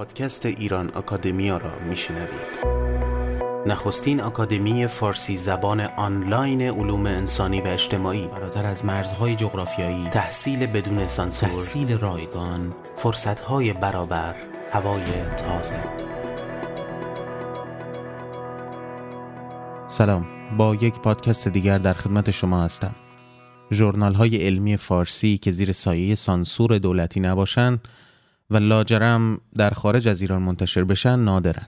پادکست ایران اکادمیا را میشنوید. نخستین آکادمی فارسی زبان آنلاین علوم انسانی و اجتماعی فراتر از مرزهای جغرافیایی تحصیل بدون سانسور تحصیل رایگان فرصتهای برابر هوای تازه. سلام. با یک پادکست دیگر در خدمت شما هستم. ژورنال های علمی فارسی که زیر سایه سانسور دولتی نباشند و لاجرم در خارج از ایران منتشر بشن نادرن.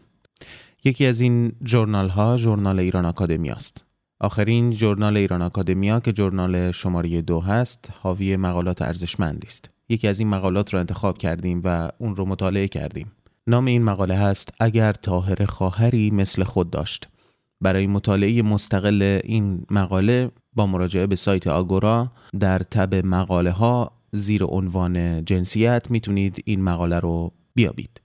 یکی از این جورنال ها جورنال ایران آکادمیا است. آخرین جورنال ایران آکادمیا که جورنال شماره دو هست حاوی مقالات ارزشمندی است. یکی از این مقالات را انتخاب کردیم و اون رو مطالعه کردیم. نام این مقاله هست اگر تاهر خواهری مثل خود داشت. برای مطالعه مستقل این مقاله با مراجعه به سایت آگورا در تب مقاله ها زیر عنوان جنسیت می‌تونید این مقاله رو بیابید.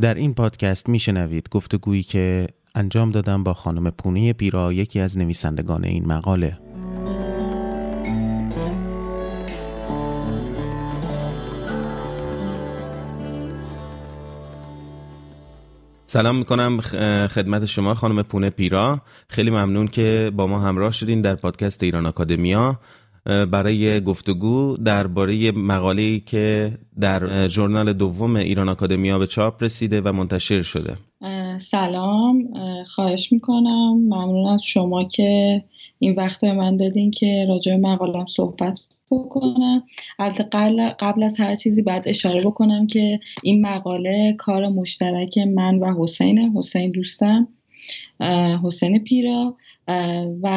در این پادکست میشنوید گفتگویی که انجام دادم با خانم پونه پیرا یکی از نویسندگان این مقاله. سلام می‌کنم خدمت شما خانم پونه پیرا. خیلی ممنون که با ما همراه شدین در پادکست ایران آکادمیا. برای گفتگو درباره مقاله‌ای که در ژورنال دوم ایران آکادمیا به چاپ رسیده و منتشر شده. سلام. خواهش می‌کنم. ممنون از شما که این وقت به من دادین که راجع مقالم صحبت بکنم. البته قبل از هر چیزی باید اشاره بکنم که این مقاله کار مشترک من و حسین حسین دوستم. حسین پیرا. و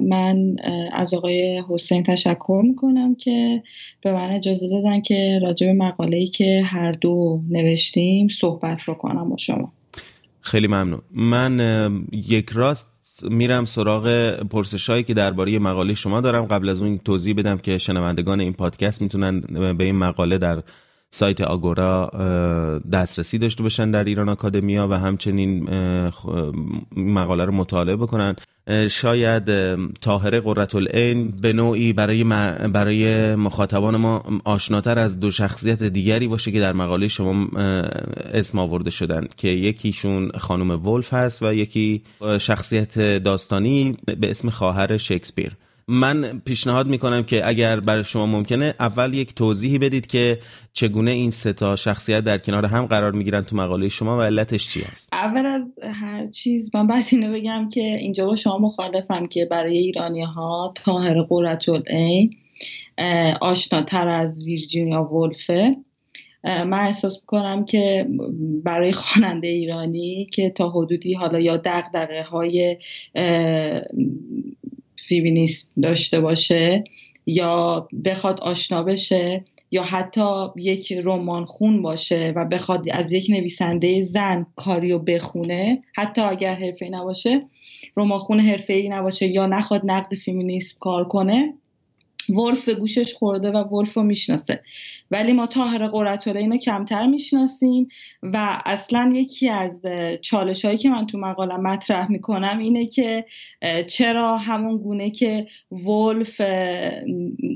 من از آقای حسین تشکر می‌کنم که به من اجازه دادن که راجع به مقاله‌ای که هر دو نوشتیم صحبت بکنم با شما. خیلی ممنون. من یک راست میرم سراغ پرسش هایی که درباره مقاله شما دارم. قبل از اون توضیح بدم که شنوندگان این پادکست می‌تونن به این مقاله در سایت آگورا دسترسی داشته باشن در ایران آکادمیا و همچنین مقاله رو مطالعه بکنن. شاید طاهره قرتالعین به نوعی برای برای مخاطبان ما آشناتر از دو شخصیت دیگری باشه که در مقاله شما اسم آورده شدن که یکیشون خانم ولف هست و یکی شخصیت داستانی به اسم خواهر شکسپیر. من پیشنهاد می‌کنم که اگر برای شما ممکنه اول یک توضیحی بدید که چگونه این سه تا شخصیت در کنار هم قرار می‌گیرن تو مقاله شما و علتش چی است؟ اول از هر چیز من بس اینو بگم که اینجا با شما مخالفم که برای ایرانی ها تاهر قرتالعین آشناتر از ویرجینیا ولفه. من احساس می‌کنم که برای خواننده ایرانی که تا حدودی حالا یا دقدقه های فیمینیسم داشته باشه یا بخواد آشنا بشه یا حتی یک رمان خون باشه و بخواد از یک نویسنده زن کاری رو بخونه حتی اگر حرفه نباشه رمان خون حرفه ای نباشه یا نخواد نقد فیمینیسم کار کنه ولف به گوشش خورده و ولف رو می‌شناسه. ولی ما تاهر قرتوله اینو کمتر می‌شناسیم و اصلا یکی از چالش هایی که من تو مقالم مطرح می‌کنم اینه که چرا همون گونه که ولف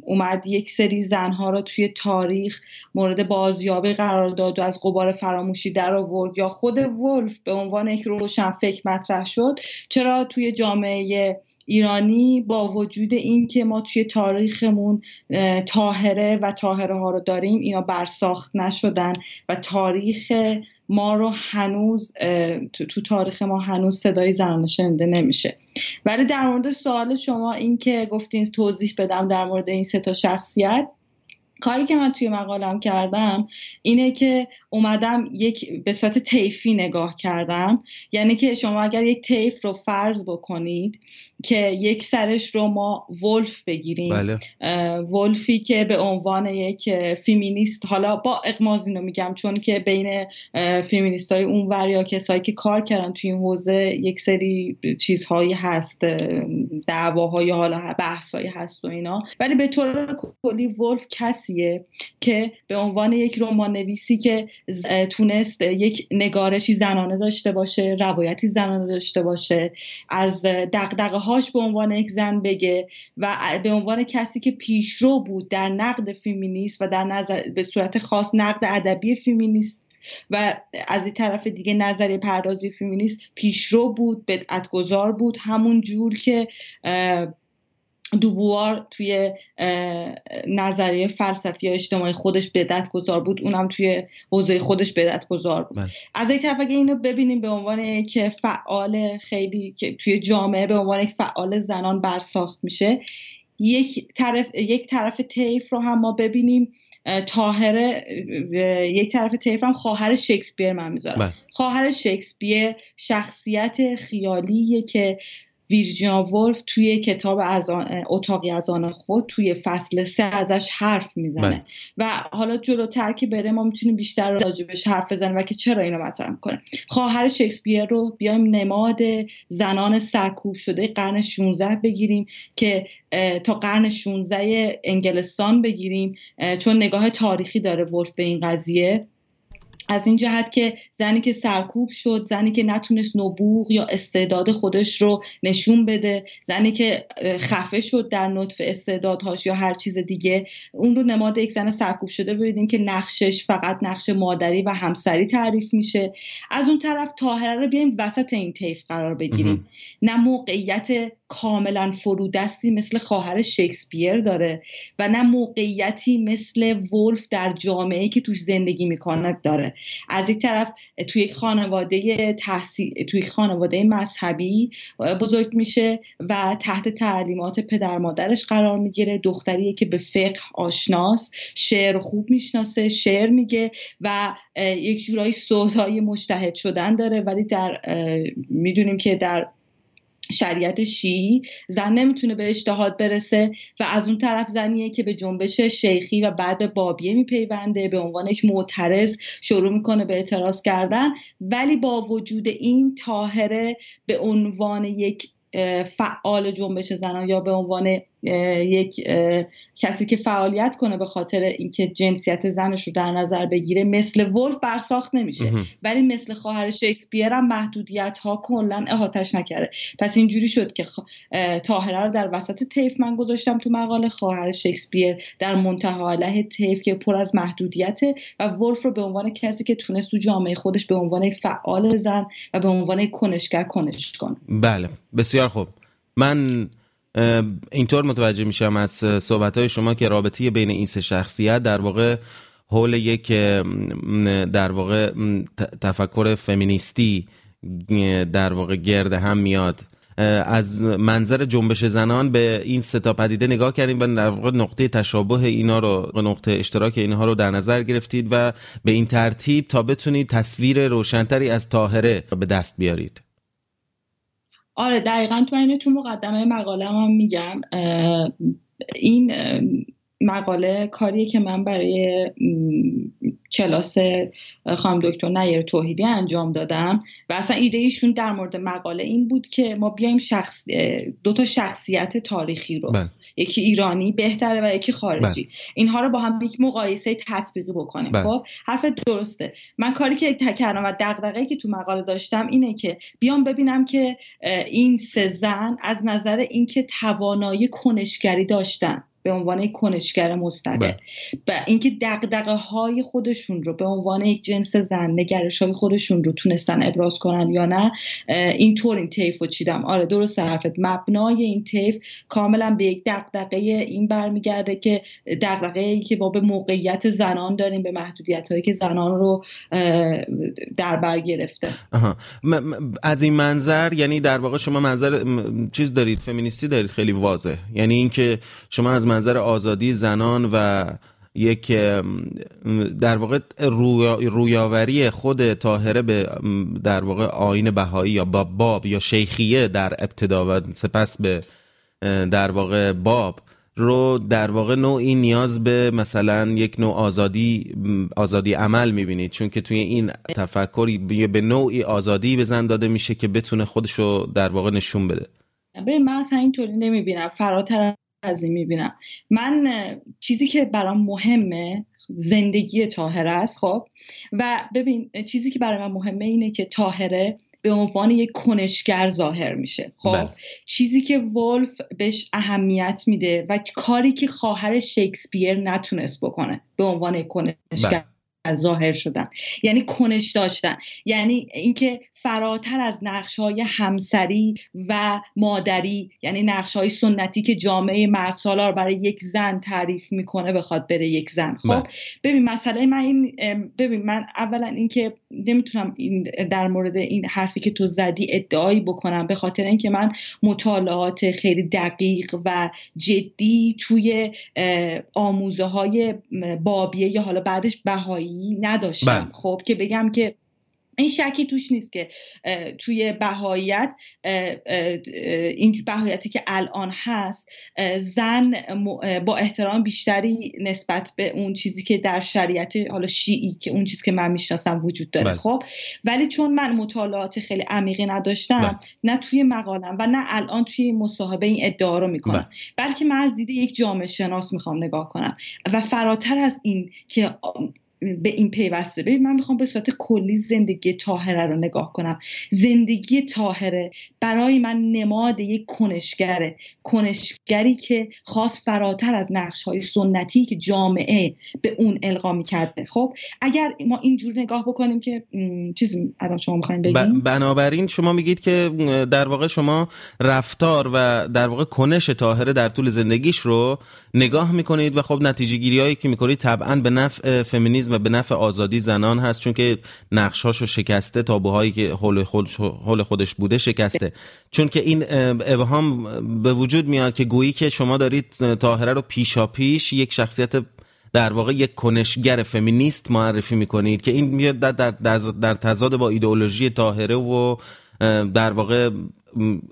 اومد یک سری زنها رو توی تاریخ مورد بازیابی قرار داد و از قبار فراموشی در آورد یا خود ولف به عنوان یک روشن فکر مطرح شد چرا توی جامعه ایرانی با وجود اینکه ما توی تاریخمون تاهره و تاهره ها رو داریم اینا برساخت نشدن و تاریخ ما رو هنوز تو, تاریخ ما هنوز صدای زنانه شنیده نمیشه. ولی در مورد سوال شما این که گفتین توضیح بدم در مورد این سه تا شخصیت کاری که من توی مقالم کردم اینه که اومدم یک به صورت تیفی نگاه کردم. یعنی که شما اگر یک تیف رو فرض بکنید که یک سرش رو ما ولف بگیریم. بله. ولفی که به عنوان یک فیمینیست حالا با اقماز اینو میگم چون که بین فیمینیست های اونور یا کسایی که کار کردن توی این حوزه یک سری چیزهایی هست دعواهای حالا بحثهایی هست و اینا. ولی به طور کلی ولف کسیه که به عنوان یک رمان نویسی که تونست یک نگارشی زنانه داشته باشه روایتی زنانه داشته باشه از دغدغه هاش به عنوان یک زن بگه و به عنوان کسی که پیشرو بود در نقد فیمینیست و در نظر به صورت خاص نقد ادبی فیمینیست و از این طرف دیگه نظریه پردازی فیمینیست پیشرو بود بدعتگذار بود همون جور که دوبوار توی نظریه فلسفی یا اجتماعی خودش بدت گذار بود اونم توی حوزه خودش بدت گذار بود بله. از یک طرف اگه اینو ببینیم به عنوان که فعال خیلی که توی جامعه به عنوان یک فعال زنان برساخت میشه یک طرف یک طرف طیف رو هم ما ببینیم تاهره یک طرف طیف هم خواهر شکسپیر من می‌ذارم بله. خواهر شکسپیر شخصیت خیالیه که ویرجینا ولف توی کتاب از اتاقی از آن خود توی فصل سه ازش حرف می‌زنه. بله. و حالا جلوتر که بره ما می‌تونیم بیشتر راجبش حرف بزنیم و که چرا اینو مطرح کنه خواهر شکسپیر رو بیایم نماد زنان سرکوب شده قرن 16 بگیریم که تا قرن 16 انگلستان بگیریم چون نگاه تاریخی داره ولف به این قضیه. از این جهت که زنی که سرکوب شد زنی که نتونست نبوغ یا استعداد خودش رو نشون بده زنی که خفه شد در نطف استعدادهاش یا هر چیز دیگه اون رو نماد یک زن سرکوب شده. ببینیم که نقشش فقط نقش مادری و همسری تعریف میشه. از اون طرف تاهره رو بیایم وسط این طیف قرار بگیریم. نه موقعیت کاملا فرودستی مثل خواهر شکسپیر داره و نه موقعیتی مثل ولف در جامعه که توش زندگی می‌کنه داره. از یک طرف توی خانواده تحصیل توی خانواده مذهبی بزرگ میشه و تحت تعلیمات پدر مادرش قرار می‌گیره. دختریه که به فقه آشناس شعر خوب می‌شناسه شعر میگه و یک جورایی صوتهای مشتهد شدن داره. ولی در می‌دونیم که در شریعت شیعی زن نمی‌تونه به اجتهاد برسه و از اون طرف زنیه که به جنبش شیخی و بعد به بابیه میپیونده به عنوان یک معترض شروع می‌کنه به اعتراض کردن. ولی با وجود این تاهره به عنوان یک فعال جنبش زنان یا به عنوان یک کسی که فعالیت کنه به خاطر اینکه جنسیت زنش رو در نظر بگیره مثل ولف برساخت نمیشه. ولی مثل خواهر شکسپیر هم محدودیت ها کلا احاتش نکرده. پس اینجوری شد که تاهره رو در وسط تیف من گذاشتم تو مقاله. خواهر شکسپیر در منتها علیه تیف که پر از محدودیته و ولف رو به عنوان کسی که تونست تو جامعه خودش به عنوان فعال زن و به عنوان کنشگر کنش کنه. بله بسیار خوب. من اینطور متوجه میشم از صحبت های شما که رابطه بین این سه شخصیت در واقع حول یک در واقع تفکر فمینیستی در واقع گرد هم میاد. از منظر جنبش زنان به این ستا پدیده نگاه کردیم و در واقع نقطه تشابه اینا رو نقطه اشتراک اینها رو در نظر گرفتید و به این ترتیب تا بتونید تصویر روشنتری از طاهره به دست بیارید. آره دقیقا تو اینه تو مقدمه مقاله هم میگم. این مقاله کاریه که من برای کلاس خانم دکتر نیر توحیدی انجام دادم و اصلا ایده ایشون در مورد مقاله این بود که ما بیایم شخص دو تا شخصیت تاریخی رو بله. یکی ایرانی بهتره و یکی خارجی بله. اینها رو با هم یک مقایسه تطبیقی بکنیم بله. خب حرف درسته من کاری که کردم و دغدغه‌ای که تو مقاله داشتم اینه که بیام ببینم که این سه زن از نظر اینکه توانایی کنشگری داشتن به عنوان یک کنشگر مستقل. بله. و اینکه دقدقه های خودشون رو به عنوان یک جنس زن نگرش های خودشون رو تونستن ابراز کنن یا نه اینطور این طیف رو چیدم. آره درست حرفت. مبنای این طیف کاملا به یک دقدقه این برمیگرده که دقدقه ای که با به موقعیت زنان داریم به محدودیت هایی که زنان رو در بر گرفته. از این منظر یعنی در واقع شما منظر چیز دارید فمینیستی دارید خیلی واضح. یعنی اینکه شما از منظر آزادی زنان و یک در واقع رویاوری خود طاهره به در واقع آین بهایی یا باب یا شیخیه در ابتدا و سپس به در واقع باب رو در واقع نوعی نیاز به مثلا یک نوع آزادی آزادی عمل می‌بینید. چون که توی این تفکری به نوعی آزادی به زن داده میشه که بتونه خودش رو در واقع نشون بده. من اصلا اینطوری نمی‌بینم. فراتر از این می‌بینم. من چیزی که برام مهمه زندگی تاهره است خب؟ و ببین چیزی که برای من مهمه اینه که تاهره به عنوان یک کنشگر ظاهر میشه خب؟ بله. چیزی که ولف بهش اهمیت میده و کاری که خواهر شکسپیر نتونست بکنه به عنوان کنشگر بله. ظاهر شدن. یعنی کنش داشتن. یعنی اینکه فراتر از نقش های همسری و مادری یعنی نقش های سنتی که جامعه مرسالار برای یک زن تعریف می‌کنه بخواد بره یک زن خب بله. ببین مسئله من این ببین من اولا اینکه نمی‌تونم این در مورد این حرفی که تو زدی ادعایی بکنم به خاطر اینکه من مطالعات خیلی دقیق و جدی توی آموزه های بابیه یا حالا بعدش بهایی نداشتم بله. خب که بگم که این شکی توش نیست که توی بهاییت این بهاییتی که الان هست زن با احترام بیشتری نسبت به اون چیزی که در شریعت حالا شیعی که اون چیزی که من می‌شناسم وجود داره بله. خب ولی چون من مطالعات خیلی عمیقی نداشتم بله. نه توی مقالم و نه الان توی مصاحبه این ادعا رو می‌کنم بله. بلکه من از دید یک جامعه شناس می‌خوام نگاه کنم و فراتر از این که به این پیوسته. ببین من می‌خوام به صورت کلی زندگی تاهره رو نگاه کنم. زندگی تاهره برای من نماد یک کنشگره. کنشگری که خاص فراتر از نقش های سنتی که جامعه به اون القا می‌کرده. خب اگر ما اینجور نگاه بکنیم که چیزی الان شما می‌خواین بگیم بنابراین شما میگید که در واقع شما رفتار و در واقع کنش تاهره در طول زندگیش رو نگاه می‌کنید و خب نتیجه گیری هایی که می‌کنید طبعا به نفع فمینیزم و به نفع آزادی زنان هست چون که نقشهاشو شکسته تابوهایی که حول خودش بوده شکسته. چون که این ابهام به وجود میاد که گویی که شما دارید طاهره رو پیشا پیش یک شخصیت در واقع یک کنشگر فمینیست معرفی می‌کنید که این میاد در, در, در تضاد با ایدئولوژی طاهره و در واقع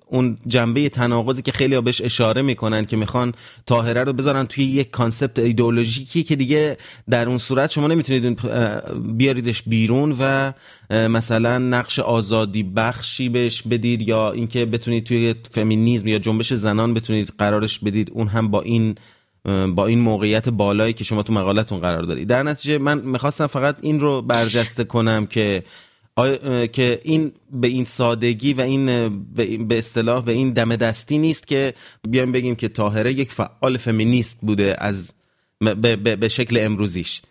اون جنبه تناقضی که خیلی بهش اشاره می‌کنن که می‌خوان تاهره رو بذارن توی یک کانسپت ایدئولوژیکی که دیگه در اون صورت شما نمی‌تونید بیاریدش بیرون و مثلا نقش آزادی بخشی بهش بدید یا اینکه بتونید توی فمینیزم یا جنبش زنان بتونید قرارش بدید اون هم با این با این موقعیت بالایی که شما تو مقالتون قرار دارید. در نتیجه من می‌خواستم فقط این رو برجسته کنم که که این به این سادگی و این به اصطلاح به این دم دستی نیست که بیایم بگیم که تاهره یک فعال فمینیست بوده از به, به شکل امروزیش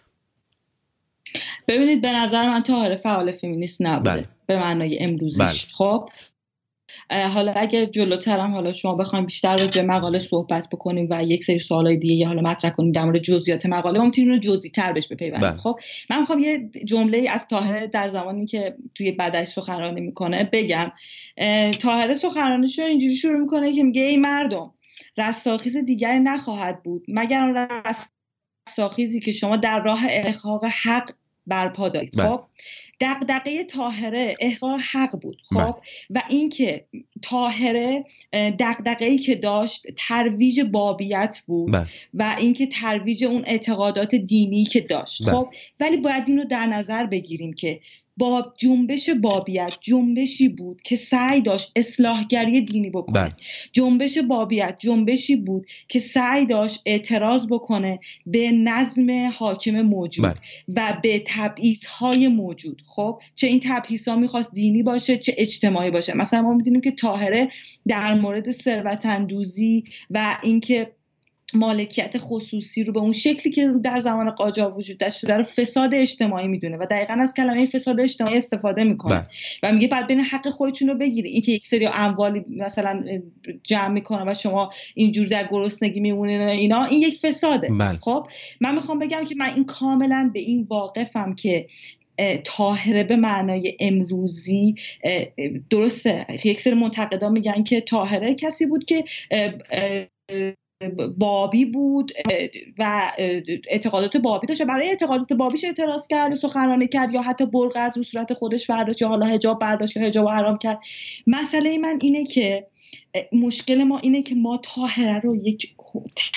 ببینید به نظر من تاهره فعال فمینیست نبوده بله. به معنای امروزیش بله. خب حالا اگر جلوترم حالا شما بخوایم بیشتر راجع مقاله صحبت بکنیم و یک سری سوالای دیگه یا حالا مطرح کنیم در مورد جزئیات مقاله ما می‌تونیم رو جزئی تر بهش بپیوندیم بله. خب من می‌خوام یه جمله از طاهره در زمانی که توی بدش سخنرانی می‌کنه بگم طاهره سخنرانیش رو اینجوری شروع می‌کنه که میگه ای مردم رستاخیز دیگری نخواهد بود مگر اون رستاخیزی که شما در راه احقاق حق برپا دارید بله. خب دقدقه تاهره احقاق حق بود خب بله. و اینکه تاهره دقدقه ای که داشت ترویج بابیت بود بله. و اینکه ترویج اون اعتقادات دینی که داشت بله. خب ولی باید این رو در نظر بگیریم که با جنبش بابیت جنبشی بود که سعی داشت اصلاحگری دینی بکنه بله. جنبش بابیت جنبشی بود که سعی داشت اعتراض بکنه به نظم حاکم موجود بله. و به تبعیض های موجود خب چه این تبعیض ها می‌خواست دینی باشه چه اجتماعی باشه مثلا ما می‌دونیم که تاهره در مورد ثروت اندوزی و اینکه مالکیت خصوصی رو به اون شکلی که در زمان قاجار وجود داشته در فساد اجتماعی می‌دونه و دقیقا از کلمه فساد اجتماعی استفاده می‌کنه بله. و میگه بعد بین حق خودتون رو بگیری اینکه یک سری اموالی مثلا جمع می‌کنه و شما اینجور در گرسنگی میمونین اینا این یک فساده بله. خب من می‌خوام بگم که من این کاملا به این واقفم که تاهره به معنای امروزی درسته یک سری منتقدا میگن که تاهره کسی بود که بابی بود و اعتقادات بابی داشت. برای اعتقادات بابیش اعتراض کرد سخنرانی کرد یا حتی برق از صورت خودش برداشت یا حالا حجاب برداشت یا حجاب حرام کرد. مسئله من اینه که مشکل ما اینه که ما تاهره رو یک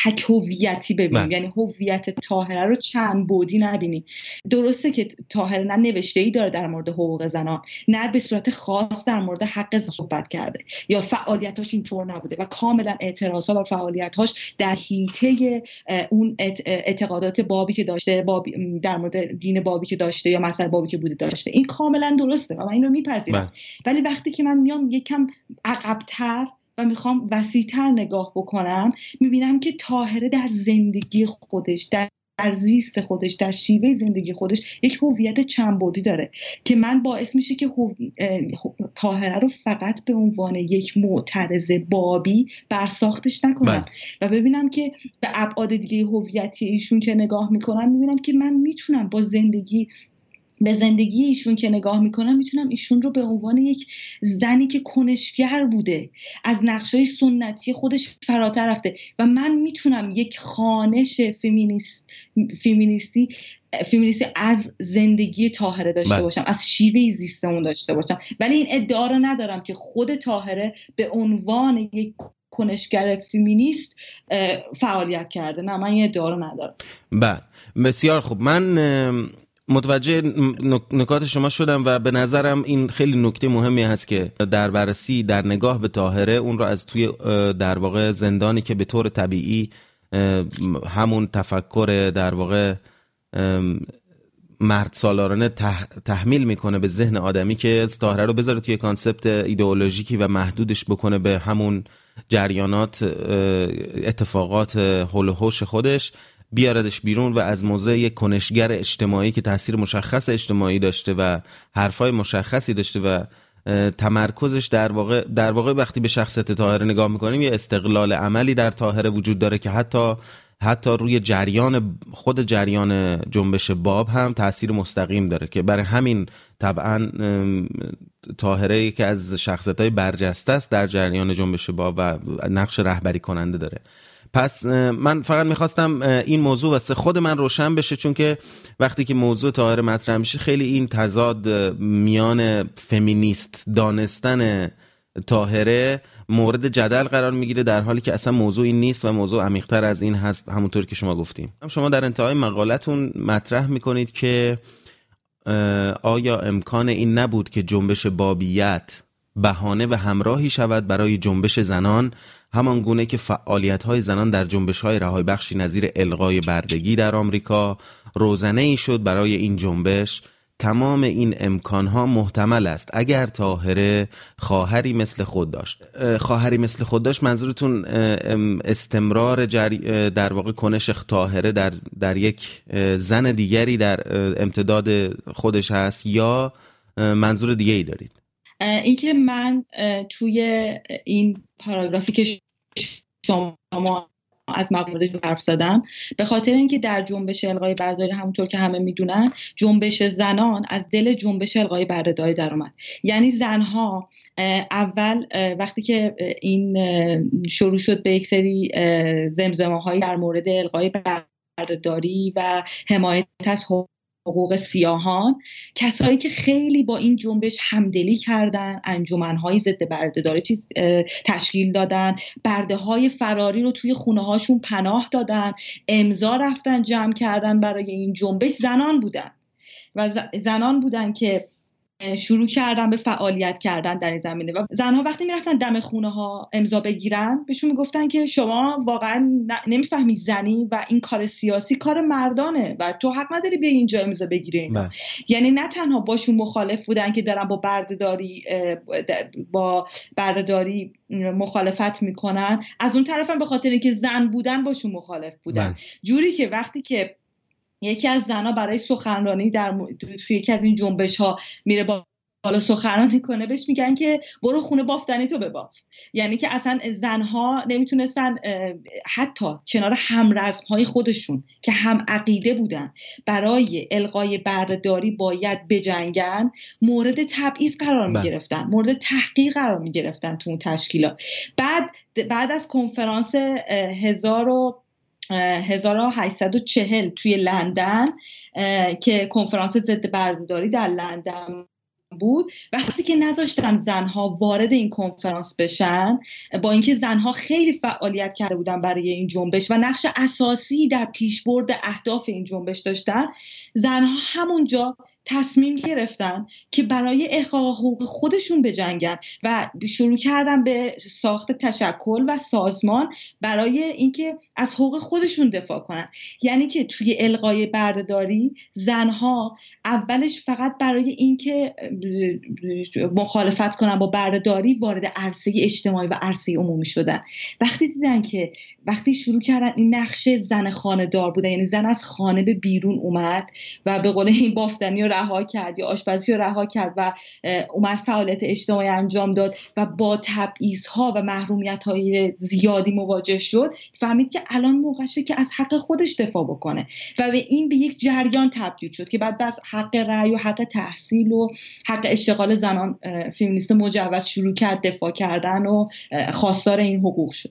تک هویتی ببینیم. بله. یعنی هویت تاهره رو چند بودی نبینیم. درسته که تاهره نه نوشته ای داره در مورد حقوق زنان نه به صورت خاص در مورد حق زن صحبت کرده. یا فعالیتاش اینطور نبوده و کاملا اعتراضات و فعالیتاش در حیطه اون اعتقادات بابی که داشته بابی در مورد دین بابی که داشته یا مثلا بابی که بوده داشته. این کاملا درسته و من اینو میپذیرم. بله. ولی وقتی که من میام یکم عقبتر و می‌خوام وسیعتر نگاه بکنم می‌بینم که تاهره در زندگی خودش در در زیست خودش در شیوه زندگی خودش یک هویت چندبعدی داره که من باعث میشه که تاهره رو فقط به عنوان یک معترض بابی برساختش نکنم بله. و ببینم که به ابعاد دیگه هویتی ایشون که نگاه می‌کنم می‌بینم که من می‌تونم با زندگی به زندگی ایشون که نگاه می‌کنم می‌تونم ایشون رو به عنوان یک زنی که کنشگر بوده از نقشای سنتی خودش فراتر رفته و من می‌تونم یک خانش فمینیست فمینیستی فمینیستی از زندگی تاهره داشته بله. باشم از شیوه زیستمون داشته باشم. ولی این ادعا رو ندارم که خود تاهره به عنوان یک کنشگر فمینیست فعالیت کرده. نه من این ادعا رو ندارم. بله. بسیار خوب. من متوجه نکات شما شدم و به نظرم این خیلی نکته مهمی هست که در بررسی در نگاه به تاهره اون رو از توی در واقع زندانی که به طور طبیعی همون تفکر در واقع مرد سالارانه تحمیل می‌کنه به ذهن آدمی که تاهره رو بذاره توی کانسپت ایدئولوژیکی و محدودش بکنه به همون جریانات اتفاقات هول خودش. بیاردش بیرون و از موضع یک کنشگر اجتماعی که تاثیر مشخص اجتماعی داشته و حرفای مشخصی داشته و تمرکزش در واقع در واقع وقتی به شخصیت طاهره نگاه می‌کنیم یه استقلال عملی در طاهره وجود داره که حتی حتی روی جریان خود جریان جنبش باب هم تاثیر مستقیم داره که برای همین طبعا طاهره که از شخصیت های برجسته است در جریان جنبش باب و نقش رهبری کننده داره. پس من فقط می‌خواستم این موضوع واسه خود من روشن بشه چون که وقتی که موضوع طاهره مطرح میشه خیلی این تضاد میان فمینیست دانستن طاهره مورد جدل قرار می‌گیره در حالی که اصلا موضوع این نیست و موضوع عمیقتر از این هست همونطور که شما گفتیم. شما در انتهای مقالتون مطرح می‌کنید که آیا امکان این نبود که جنبش بابیت بهانه و همراهی شود برای جنبش زنان همان گونه که فعالیت های زنان در جنبش های رهای بخشی نظیر الغای بردگی در آمریکا روزنه ای شد برای این جنبش. تمام این امکان ها محتمل است. اگر تاهره خواهری مثل خود داشت. خواهری مثل خود داشت منظورتون استمرار در واقع کنش تاهره در, در یک زن دیگری در امتداد خودش هست یا منظور دیگه ای دارید؟ اینکه من توی این پاراگرافی که شما از موارد حرف زدم به خاطر اینکه در جنبش القای برداری همونطور که همه می‌دونن جنبش زنان از دل جنبش القای برداری در اومد. یعنی زنها اول وقتی که این شروع شد به یک سری زمزمه در مورد القای برداری و حمایت از حقوق سیاهان کسایی که خیلی با این جنبش همدلی کردن انجمنهای ضد بردهداری چیز تشکیل دادن برده های فراری رو توی خونه هاشون پناه دادن امضا رفتن جمع کردن برای این جنبش زنان بودن. و زنان بودن که شروع کردن به فعالیت کردن در این زمینه و زنها وقتی می‌رفتن دم خونه ها امضا بگیرن بهشون می‌گفتن که شما واقعا نمی‌فهمی زنی و این کار سیاسی کار مردانه و تو حق نداری به اینجا امضا بگیری بله. یعنی نه تنها باشون مخالف بودن که دارن با بردهداری با بردهداری مخالفت می‌کنن از اون طرف هم به خاطر اینکه زن بودن باشون مخالف بودن بله. جوری که وقتی که یکی از زنها برای سخنرانی در توی یکی از این جنبش ها میره با حالا سخنرانی کنه بهش میگن که برو خونه بافتنی تو بباف یعنی که اصلا زنها نمی‌تونستن حتی کنار همرزم های خودشون که هم عقیده بودن برای القای بردهداری باید بجنگن مورد تبعیض قرار بله. می‌گرفتن مورد تحقیر قرار می‌گرفتن تو اون تشکیلات بعد بعد از کنفرانس هزار و 1840 توی لندن که کنفرانس ضد بردهداری در لندن بود. وقتی که نذاشتن زنها وارد این کنفرانس بشن با اینکه زنها خیلی فعالیت کرده بودن برای این جنبش و نقش اساسی در پیشبرد اهداف این جنبش داشتن زنها همونجا تصمیم گرفتن که برای احقاق حقوق خودشون بجنگن و شروع کردن به ساخت تشکل و سازمان برای اینکه از حقوق خودشون دفاع کنن. یعنی که توی القای بردهداری زنها اولش فقط برای اینکه مخالفت کنن با بردهداری وارد عرصه اجتماعی و عرصه عمومی شدن. وقتی دیدن که وقتی شروع کردن این نقشه زن خانه دار بودن یعنی زن از خانه به بیرون اومد و به قول این بافتنی رو رها کرد یا آشپزی رو رها کرد و اومد فعالیت اجتماعی انجام داد و با تبعیض ها و محرومیت های زیادی مواجه شد فهمید که الان موقعشه که از حق خودش دفاع بکنه. و به این به یک جریان تبدیل شد که بعد بس حق رأی و حق تحصیل و حق اشتغال زنان فیمینیست مجوز شروع کرد دفاع کردن و خواستار این حقوق شد.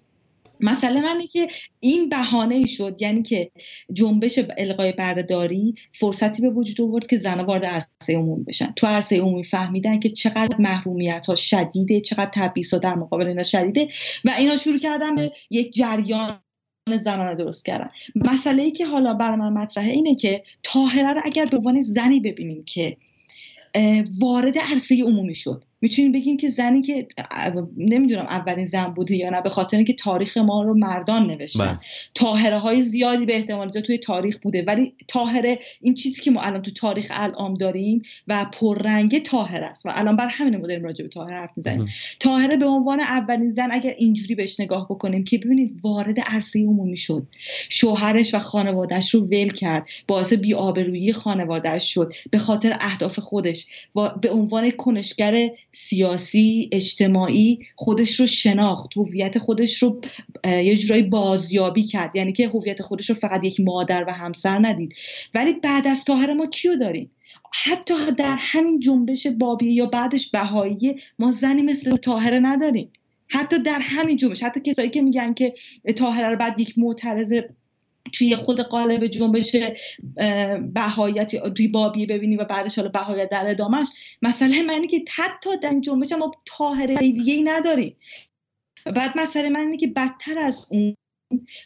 مسئله منه که این بهانه شد یعنی که جنبش القای بردهداری فرصتی به وجود آورد که زنها وارد عرصه عمومی بشن. تو عرصه عمومی فهمیدن که چقدر محرومیت ها شدیده چقدر تبعیض در مقابل اینا شدیده و اینا شروع کردن به یک جریان زنانه درست کردن. مسئله ای که حالا برای من مطرحه اینه که تاهره رو اگر به عنوان زنی ببینیم که وارد عرصه عمومی شد. می‌تونیم بگیم که زنی که نمی‌دونم اولین زن بوده یا نه به خاطر اینکه تاریخ ما رو مردان نوشتن بله. تاهره های زیادی به احتمال توی تاریخ بوده. ولی تاهره این چیزی که ما الان تو تاریخ الان داریم و پررنگ تاهره است. و الان بر همین مدل راجع به تاهره حرف می‌زنیم. تاهره به عنوان اولین زن اگر اینجوری بهش نگاه بکنیم که ببینید وارد عرصه عمومی شد. شوهرش و خانوادهش رو ول کرد. باعث بی‌آبرویی خانوادهش شد. به خاطر اهداف خودش. و به عنوان کنشگر سیاسی اجتماعی خودش رو شناخت هویت خودش رو یه جورایی بازیابی کرد. یعنی که هویت خودش رو فقط یک مادر و همسر ندید. ولی بعد از تاهر ما کیو داریم؟ حتی در همین جنبش بابیه یا بعدش بهایی ما زنی مثل تاهره نداریم. حتی در همین جنبش حتی کسایی که میگن که تاهره رو بعد یک معترض توی خود قالب جنبش بهایت توی بابی ببینی و بعدش حالا بهایت در ادامهش مسئله منی که حتی در جنبش ما تاهره دیگه ای نداریم. بعد مسئله من اینه که بدتر از اون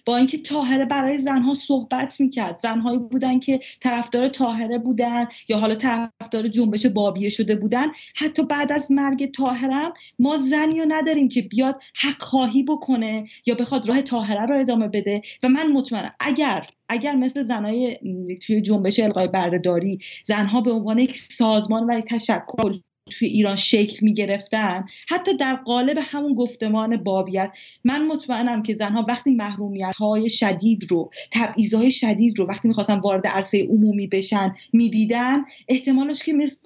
با اینکه تاهره برای زنها صحبت می‌کرد. زنهایی بودن که طرفدار تاهره بودن یا حالا طرفدار جنبش بابیه شده بودن. حتی بعد از مرگ تاهرم ما زنی رو نداریم که بیاد حق خواهی بکنه یا بخواد راه تاهره رو ادامه بده. و من مطمئنم اگر اگر مثل زنهای توی جنبش القای بردهداری زنها به عنوان یک سازمان و یک تشکل توی ایران شکل می گرفتن حتی در قالب همون گفتمان بابیت من مطمئنم که زنها وقتی محرومیت های شدید رو تبعیض های شدید رو وقتی می‌خواستن وارد عرصه عمومی بشن می‌دیدن احتمالش که مثل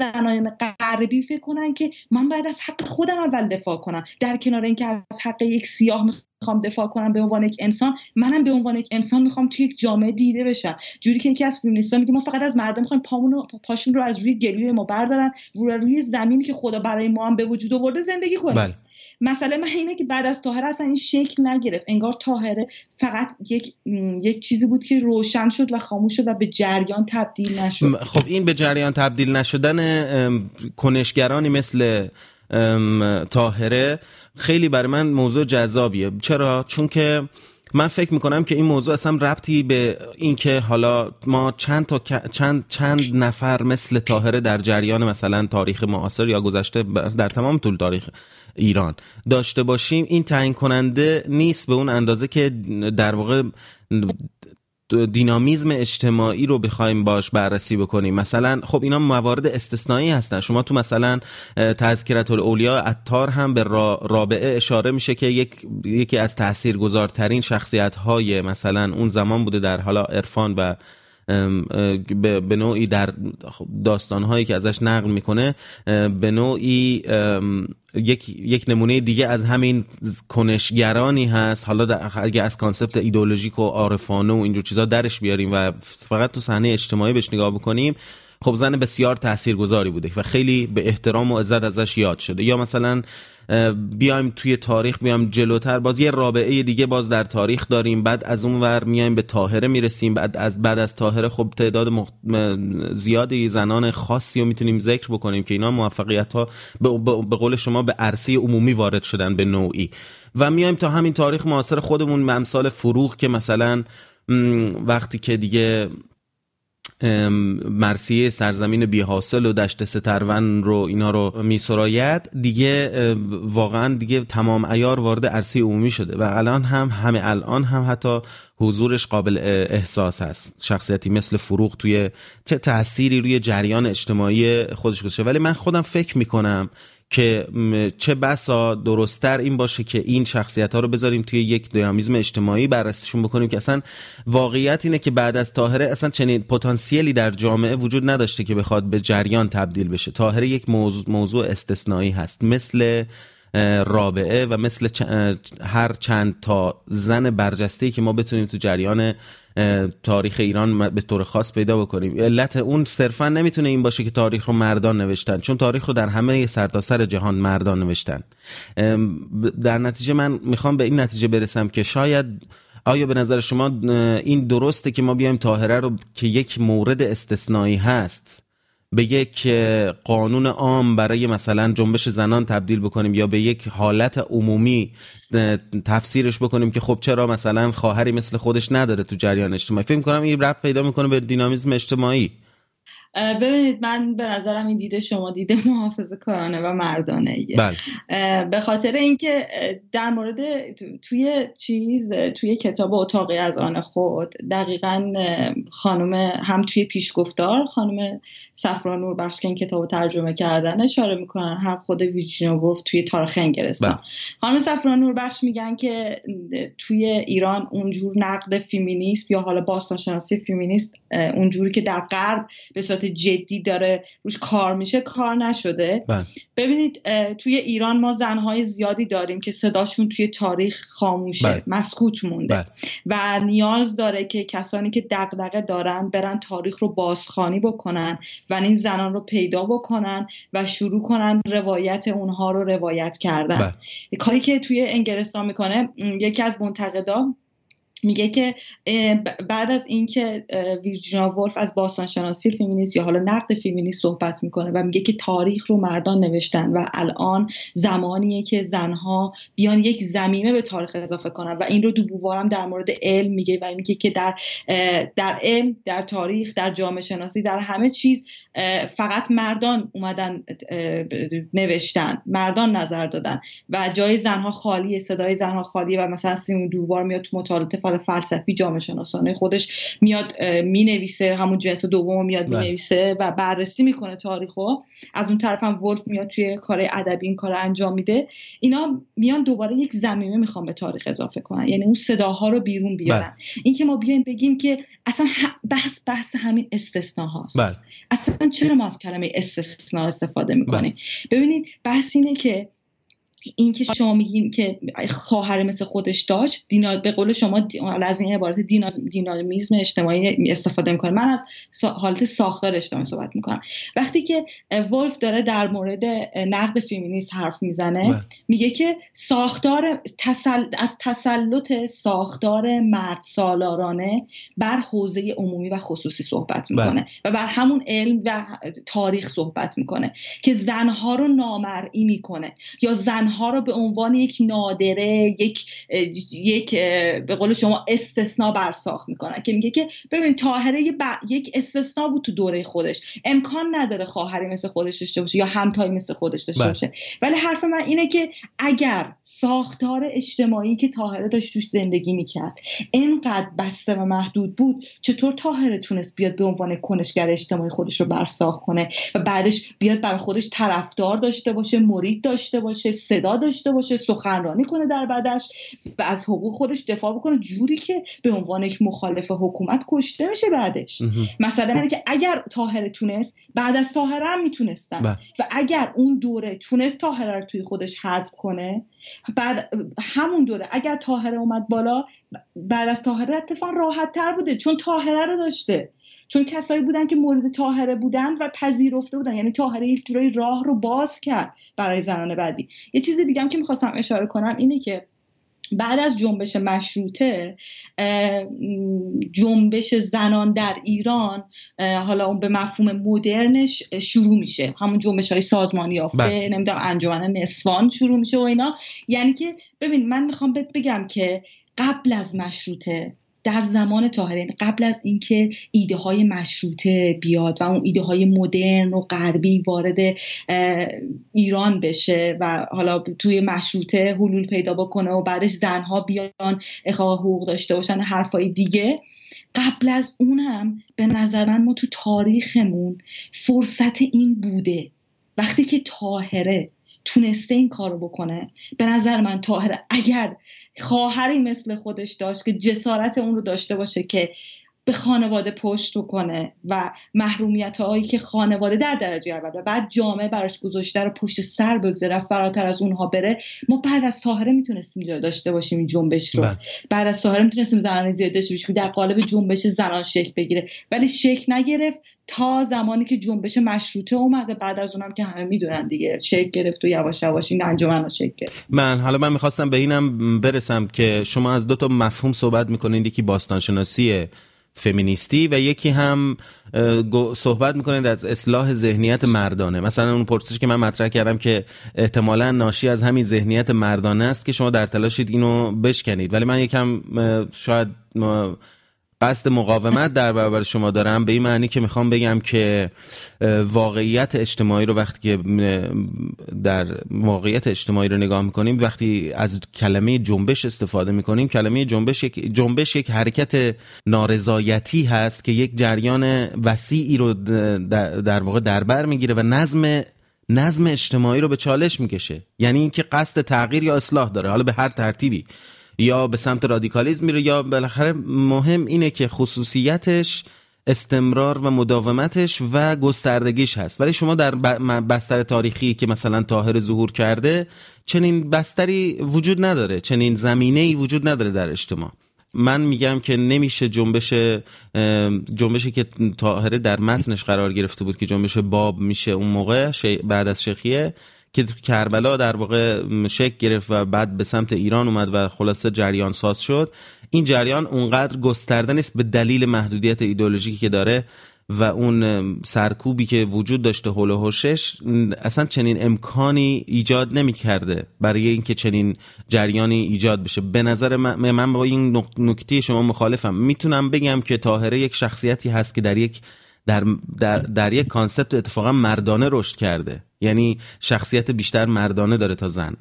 زنان غربی فکر کنن که من باید از حق خودم اول دفاع کنم. در کنار اینکه از حق یک سیاه می‌خوام دفاع کنم به عنوان یک انسان منم به عنوان یک انسان می‌خوام توی یک جامعه دیده بشم. جوری که یکی از فیمینیست‌ها میگه ما فقط از مردم می‌خوایم پامون پاشون رو از روی گلوی ما بردارن روی روی زمینی که خدا برای ما هم به وجود آورده زندگی کنیم بله. مسئله من اینه که بعد از تاهره اصلا این شکل نگرفت. انگار تاهره فقط یک یک چیزی بود که روشن شد و خاموش شد و به جریان تبدیل نشد. خب این به جریان تبدیل نشدن کنشگرانی مثل تاهره خیلی برای من موضوع جذابیه. چرا؟ چون که من فکر می‌کنم که این موضوع اصلا ربطی به اینکه حالا ما چند تا چند چند نفر مثل طاهره در جریان مثلا تاریخ معاصر یا گذشته در تمام طول تاریخ ایران داشته باشیم این تعیین کننده نیست به اون اندازه که در واقع دینامیزم اجتماعی رو بخوایم باش بررسی بکنیم. مثلا خب اینا موارد استثنایی هستن. شما تو مثلا تذکرت الاولیا اتار هم به رابعه اشاره میشه که یک یکی از تاثیرگذارترین شخصیت های مثلا اون زمان بوده در حالا عرفان و به نوعی در داستانهایی که ازش نقل می‌کنه به نوعی یک, یک نمونه دیگه از همین کنشگرانی هست. حالا اگه از concept ایدولوژیک و عارفانه و اینجور چیزا درش بیاریم و فقط تو صحنه اجتماعی بهش نگاه بکنیم خب زن بسیار تاثیرگذاری بوده و خیلی به احترام و عزت ازش یاد شده. یا مثلا بیایم توی تاریخ بیایم جلوتر. باز یه رابعه دیگه باز در تاریخ داریم. بعد از اون ور میایم به طاهره می‌رسیم. بعد از بعد از طاهره خب تعداد مخ... زیادی زنان خاصی رو می‌تونیم ذکر بکنیم که اینا موفقیت ها به, به قول شما به عرصه عمومی وارد شدن به نوعی. و میایم تا همین تاریخ معاصر خودمون امثال فروغ که مثلا وقتی که دیگه مرسیه سرزمین بی حاصل و دشت سترون رو اینا رو میسراید. دیگه واقعا دیگه تمام ایار وارد عرصه عمومی شده و الان هم همه الان هم حتی حضورش قابل احساس هست شخصیتی مثل فروغ توی تأثیری روی جریان اجتماعی خودش گذاشته. ولی من خودم فکر می‌کنم که چه بسا درستتر این باشه که این شخصیت ها رو بذاریم توی یک دینامیزم اجتماعی بررسیشون بکنیم که اصلا واقعیت اینه که بعد از تاهره اصلا چنین پتانسیلی در جامعه وجود نداشته که بخواد به جریان تبدیل بشه. تاهره یک موضوع, موضوع استثنایی هست. مثل رابعه و مثل هر چند تا زن برجسته که ما بتونیم تو جریان تاریخ ایران به طور خاص پیدا بکنیم. علت اون صرفا نمی‌تونه این باشه که تاریخ رو مردان نوشتن چون تاریخ رو در همه سرتاسر جهان مردان نوشتن. در نتیجه من می‌خوام به این نتیجه برسم که شاید آیا به نظر شما این درسته که ما بیایم تاهره رو که یک مورد استثنایی هست به یک قانون عام برای مثلا جنبش زنان تبدیل بکنیم یا به یک حالت عمومی تفسیرش بکنیم که خب چرا مثلا خواهری مثل خودش نداره تو جریان اجتماعی. فکر کنم این رب پیدا می‌کنه به دینامیزم اجتماعی. ببینید من به نظرم این دیده شما دیده محافظه کارانه و مردانه بله. به خاطر اینکه در مورد توی چیز توی کتاب اتاقی از آن خود دقیقا خانم هم توی پیشگفتار خانم سفران نور بخش که این کتاب ترجمه کردن اشاره می‌کنن هم خود ویرجینیا وولف توی تاریخ انگلستان بله. خانم سفران نور بخش میگن که توی ایران اونجور نقد فیمینیست یا حالا باستانشناسی فیمینیست اونجوری که در غرب به صورت جدی داره روش کار میشه کار نشده بله. ببینید توی ایران ما زنهای زیادی داریم که صداشون توی تاریخ خاموشه بله. مسکوت مونده و نیاز داره که کسانی که دغدغه دارن برن تاریخ رو بازخوانی بکنن و این زنان رو پیدا بکنن و شروع کنن روایت اونها رو روایت کردن بله. کاری که توی انگلستان می‌کنه یکی از منتقدان میگه که بعد از اینکه ویرجینیا ولف از باستان شناسی فیمینیست یا حالا نقد فیمینیست صحبت می‌کنه و میگه که تاریخ رو مردان نوشتن و الان زمانیه که زنها بیان یک زمینه به تاریخ اضافه کنن و این رو دوبوار هم در مورد علم میگه و میگه که در در علم در تاریخ در جامعه شناسی در همه چیز فقط مردان اومدن نوشتن مردان نظر دادن و جای زنها خالیه صدای زنها خالیه و مثلا سیمون دوبار میاد تو مطالعات فلسفی جامعه شناسانه خودش میاد می‌نویسه همون جنس دوم میاد بله. می‌نویسه و بررسی می‌کنه تاریخو. از اون طرف هم ولف میاد توی کار ادبی این کار انجام میده. اینا میان دوباره یک زمینه می‌خوان به تاریخ اضافه کنن. یعنی اون صداها رو بیرون بیارن. بله. این که ما بیایم بگیم که اصلا بحث بحث همین استثنا هاست بله. اصلا چرا ما از کلمه استثنا استفاده می‌کنیم؟ ببینید بحث اینه که این که شما میگین که خواهر مثل خودش داشت دینا به قول شما از این عبارت دینامیزم اجتماعی استفاده می‌کنه من از حالت ساختار اجتماعی صحبت می‌کنم وقتی که ولف داره در مورد نقد فیمینیست حرف می‌زنه بله. میگه که ساختار تسل... از تسلط ساختار مرد سالارانه بر حوزه عمومی و خصوصی صحبت می‌کنه بله. و بر همون علم و تاریخ صحبت می‌کنه که زنها رو نامرئی می‌کنه یا زنها ها رو به عنوان یک نادره یک یک به قول شما استثنا برساخت می‌کنن که میگه که ببین طاهره یک استثنا بود تو دوره خودش. امکان نداره خواهری مثل خودش داشته باشه یا همتایی مثل خودش داشته بله. باشه. ولی حرف من اینه که اگر ساختار اجتماعی که طاهره داشت توش زندگی می‌کرد اینقدر بسته و محدود بود چطور طاهره تونست بیاد به عنوان کنشگر اجتماعی خودش رو برساخت کنه؟ و بعدش بیاد برای خودش طرفدار داشته باشه مرید داشته باشه صدا داشته باشه سخنرانی کنه در بعدش و از حقوق خودش دفاع بکنه. جوری که به عنوان یک مخالف حکومت کشته میشه بعدش. مثلا اینه که اگر تاهره تونست بعد از تاهره هم می‌تونستن. بله. و اگر اون دوره تونست تاهره رو توی خودش حذف کنه بعد همون دوره اگر تاهره اومد بالا بعد از تاهره اتفاقا راحت تر بوده چون تاهره رو داشته. چون کسایی بودن که مورد تاهره بودن و پذیرفته بودن. یعنی تاهره یک جورایی راه رو باز کرد برای زنان بعدی. یه چیز دیگه هم که می‌خواستم اشاره کنم اینه که بعد از جنبش مشروطه جنبش زنان در ایران حالا اون به مفهوم مدرنش شروع میشه. همون جنبش های سازمانی یافته بله. نمی‌دونم انجمن نسوان شروع میشه و اینا. یعنی که ببین من می‌خوام بهت بگم که قبل از مشروطه در زمان یعنی قبل از اینکه ایده های مشروطه بیاد و اون ایده های مدرن و غربی وارد ایران بشه و حالا توی مشروطه حلول پیدا بکنه و بعدش زنها بیان اخواه حقوق داشته باشن حرفای دیگه. قبل از اونم به نظر من ما تو تاریخمون فرصت این بوده. وقتی که تاهره تونسته این کارو بکنه. به نظر من تاهره اگر خواهری مثل خودش داشت که جسارت اون رو داشته باشه که به خانواده پشت کنه و محرومیت هایی که خانواده در درجه اول و بعد جامعه براش گذاشته رو پشت سر بگذاره فراتر از اونها بره ما بعد از طاهره می‌تونستیم جا داشته باشیم این جنبش رو. بله. بعد از طاهره می‌تونستیم زنان زیاد داشته باشیم در قالب جنبش زنان شکل بگیره. ولی شکل نگرفت تا زمانی که جنبش مشروطه اومده. بعد از اونم که همه می‌دونن دیگه شکل گرفت و یواش یواش این انجمن شکل گرفت. من حالا من می‌خواستم به اینم برسم که شما از دو تا مفهوم صحبت می‌کنید. یکی باستانشناسی فمینیستی و یکی هم صحبت می‌کنید از اصلاح ذهنیت مردانه. مثلا اون پرسش که من مطرح کردم که احتمالا ناشی از همین ذهنیت مردانه است که شما در تلاشید اینو بشکنید. ولی من یکم شاید قصد مقاومت در برابر شما دارم به این معنی که می‌خوام بگم که واقعیت اجتماعی رو وقتی که در واقعیت اجتماعی رو نگاه می‌کنیم وقتی از کلمه جنبش استفاده می‌کنیم کلمه جنبش یک جنبش یک حرکت نارضایتی هست که یک جریان وسیعی رو در واقع در بر می‌گیره و نظم نظم اجتماعی رو به چالش می‌کشه. یعنی اینکه قصد تغییر یا اصلاح داره. حالا به هر ترتیبی. یا به سمت رادیکالیزم میره یا بالاخره مهم اینه که خصوصیتش استمرار و مداومتش و گستردگیش هست. ولی شما در بستر تاریخی که مثلا طاهر ظهور کرده چنین بستری وجود نداره چنین زمینه ای وجود نداره در اجتماع. من میگم که نمیشه جنبش جنبشی که طاهره در متنش قرار گرفته بود که جنبش باب میشه اون موقع بعد از شیخیه که کربلا در واقع شک گرفت و بعد به سمت ایران اومد و خلاصه جریان ساز شد. این جریان اونقدر گسترده نیست به دلیل محدودیت ایدولوژیکی که داره و اون سرکوبی که وجود داشته هول و اصلا چنین امکانی ایجاد نمی کرده برای اینکه چنین جریانی ایجاد بشه. به نظر من, من با این نکته شما مخالفم. می‌تونم بگم که طاهره یک شخصیتی هست که در یک در, در, در یک کانسپت اتفاقا مردانه رشد کرده. یعنی شخصیت بیشتر مردانه داره تا زن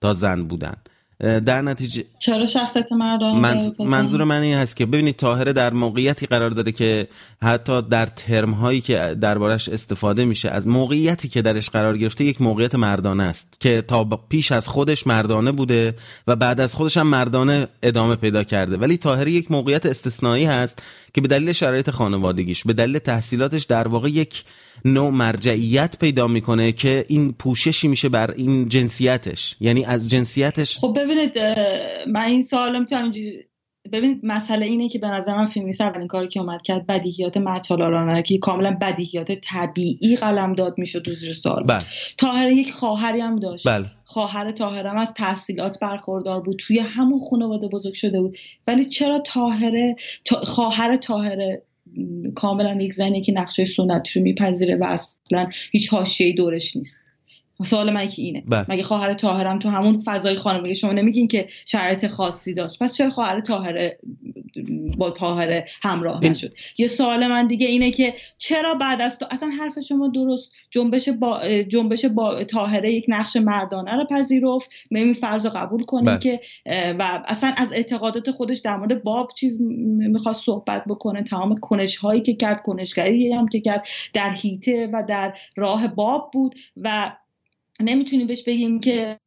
تا زن بودن. در نتیجه چرا شخصیت مردانه منظور من این هست که ببینید تاهره در موقعیتی قرار داره که حتی در ترم هایی که دربارش استفاده میشه از موقعیتی که درش قرار گرفته یک موقعیت مردانه است که تا پیش از خودش مردانه بوده و بعد از خودش هم مردانه ادامه پیدا کرده. ولی تاهره یک موقعیت استثنایی هست که به دلیل شرایط خانوادگیش به دلیل تحصیلاتش در واقع یک نوع مرجعیت پیدا می‌کنه که این پوششی میشه بر این جنسیتش یعنی از جنسیتش خب ببینید من این سوال می‌تونم ببینید مسئله اینه که به نظر من فیلمیست اولین کاری که اومد کرد بدیهیات مرچالارانه که کاملا بدیهیات طبیعی قلم داد می‌شد تو زیر سوال بله. تاهره یک خواهری هم داشت بله. خواهر تاهره از تحصیلات برخوردار بود توی همون خانواده بزرگ شده بود ولی چرا تاهره تا... خواهر تاهره کاملا یک زنی که نقشه سنت رو میپذیره و اصلا هیچ حاشیه‌ای دورش نیست. سوال من که اینه. بله. مگه خواهر تاهرم تو همون فضای خانواده شما نمیگین که شرایط خاصی داشت؟ پس چرا خواهر تاهره با تاهره همراه نشد؟ یه سوال من دیگه اینه که چرا بعد از تو اصلا حرف شما درست جنبش با جنبش با تاهره یک نقش مردانه رو پذیرفت. می فرض رو قبول کنیم بله. که و اصلا از اعتقادات خودش در مورد باب چیز می‌خواست صحبت بکنه. تمام کنش هایی که کرد کنشگری هم که کرد در هیته و در راه باب بود و نمی‌تونیم بهش بگیم که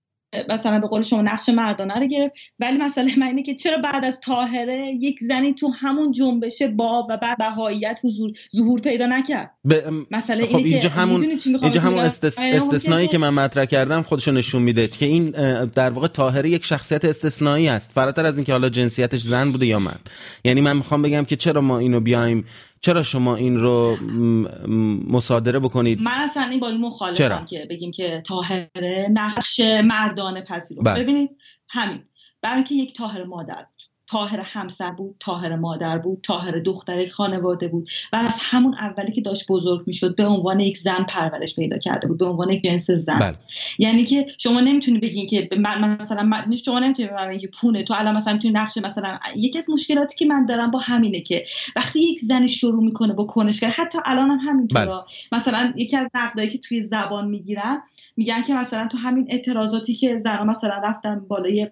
مثلا به قول شما نقش مردانه رو گرفت. ولی مسئله من اینه که چرا بعد از تاهره یک زنی تو همون جنبش با و بعد بهاییت حضور ظهور پیدا نکرد؟ ب... مسئله خب اینه اینجا که همون اینجا همون استس... استثنایی که من مطرح کردم خودشو نشون میده که این در واقع تاهره یک شخصیت استثنایی است. فراتر از اینکه حالا جنسیتش زن بوده یا مرد. یعنی من می‌خوام بگم که چرا ما اینو بیایم چرا شما این رو مصادره بکنید؟ من اصلا این با این مخالفم که بگیم که تاهره نقش مردانه پذیرو بله. ببینید همین. برای اینکه یک تاهر مادر تاهر همسر بود تاهر مادر بود تاهر دختر خانواده بود و از همون اولی که داشت بزرگ می‌شد به عنوان یک زن پرورش پیدا کرده بود به عنوان یک جنس زن بله. یعنی که شما نمی‌تونی بگین که مثلا من شما نمی‌تونی بگین که پونه تو الان مثلا می‌تونی نقش مثلا یکی از مشکلاتی که من دارم با همینه که وقتی یک زن شروع می‌کنه با کنشگر حتی الان هم همینطورا بله. مثلا یکی از نقدایی که توی زبان می‌گیرن میگن که مثلا تو همین اعتراضاتی که زن مثلا رفتن بالای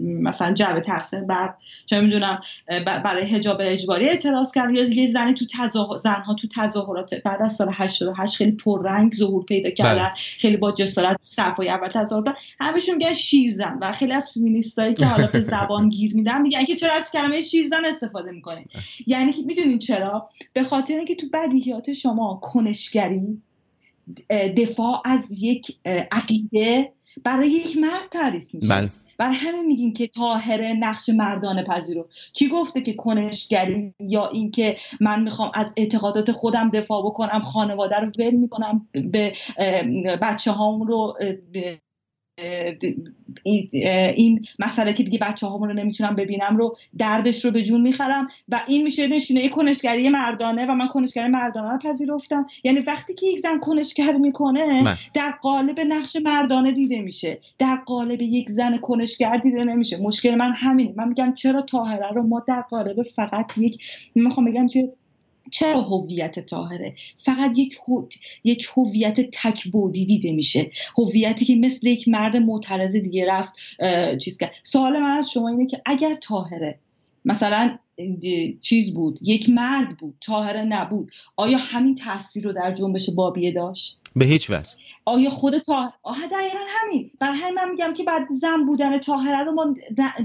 مثلا جبه تقسیم بعد چه می‌دونم برای حجاب اجباری اعتراض کرد. یا یه زنی تو تظاهر زنها تو تظاهرات بعد از سال 88 خیلی پررنگ ظهور پیدا کردن. بله. خیلی با جسارت صفای اول تظاهر کردن. همشون میگن شیرزن و خیلی از فمینیستایی که حالا به زبان گیر میدن میگن که چرا از کلمه شیرزن استفاده می‌کنین یعنی که می‌دونین چرا؟ به خاطر اینکه تو بدیهیات شما کنشگری دفاع از یک عقیده برای یک مرد تعریف میشه. برای همین میگیم که تاهره نقش مردانه پذیرو. کی گفته که کنشگری یا اینکه من می‌خوام از اعتقادات خودم دفاع بکنم خانواده رو ول می‌کنم به بچه هامون رو این مسئله که دیگه بچه هامون رو نمی‌تونم ببینم رو دردش رو به جون می‌خرم و این میشه نشینه کنشگری مردانه و من کنشگری مردانه رو پذیرفتم. یعنی وقتی که یک زن کنشگر می‌کنه در قالب نقش مردانه دیده میشه. در قالب یک زن کنشگر دیده نمیشه. مشکل من همینه. من میگم چرا تاهره رو ما در قالب فقط یک می‌خوام بگم که چرا هویت تاهره فقط یک یک هویت تکبودی دیده میشه. هویتی که مثل یک مرد معترض دیگه رفت چیز کرد. سوال من از شما اینه که اگر تاهره مثلا چیز بود یک مرد بود تاهره نبود آیا همین تاثیر رو در جنبش بابیه داشت؟ به هیچ وجه. آیا خود تا آها دقیقا همین. برای همین من میگم که بعد زن بودن تاهره رو ما,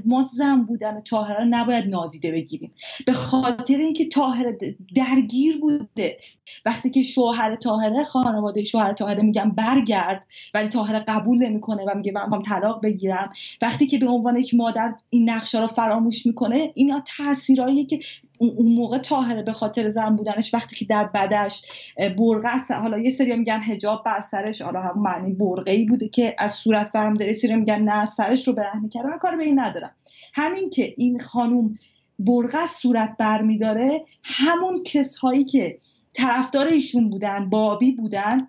ما زن بودن تاهره رو نباید نادیده بگیریم. به خاطر اینکه تاهره درگیر بوده. وقتی که شوهر تاهره خانواده شوهر تاهره میگم برگرد ولی تاهره قبول نمی‌کنه و میگه من می‌خوام طلاق بگیرم. وقتی که به عنوان یک مادر این نقشه رو فراموش می‌کنه اینا تاثیرایی که اون موقع تاهره به خاطر زن بودنش وقتی که در بدش برقه حالا یه سری میگن حجاب بر سرش حالا هم معنی برقه ای بوده که از صورت برم داره سری میگن نه سرش رو برهنه کرده من کار به این ندارم. همین که این خانوم برقه صورت برمیداره همون کسهایی که طرفدار ایشون بودن بابی بودن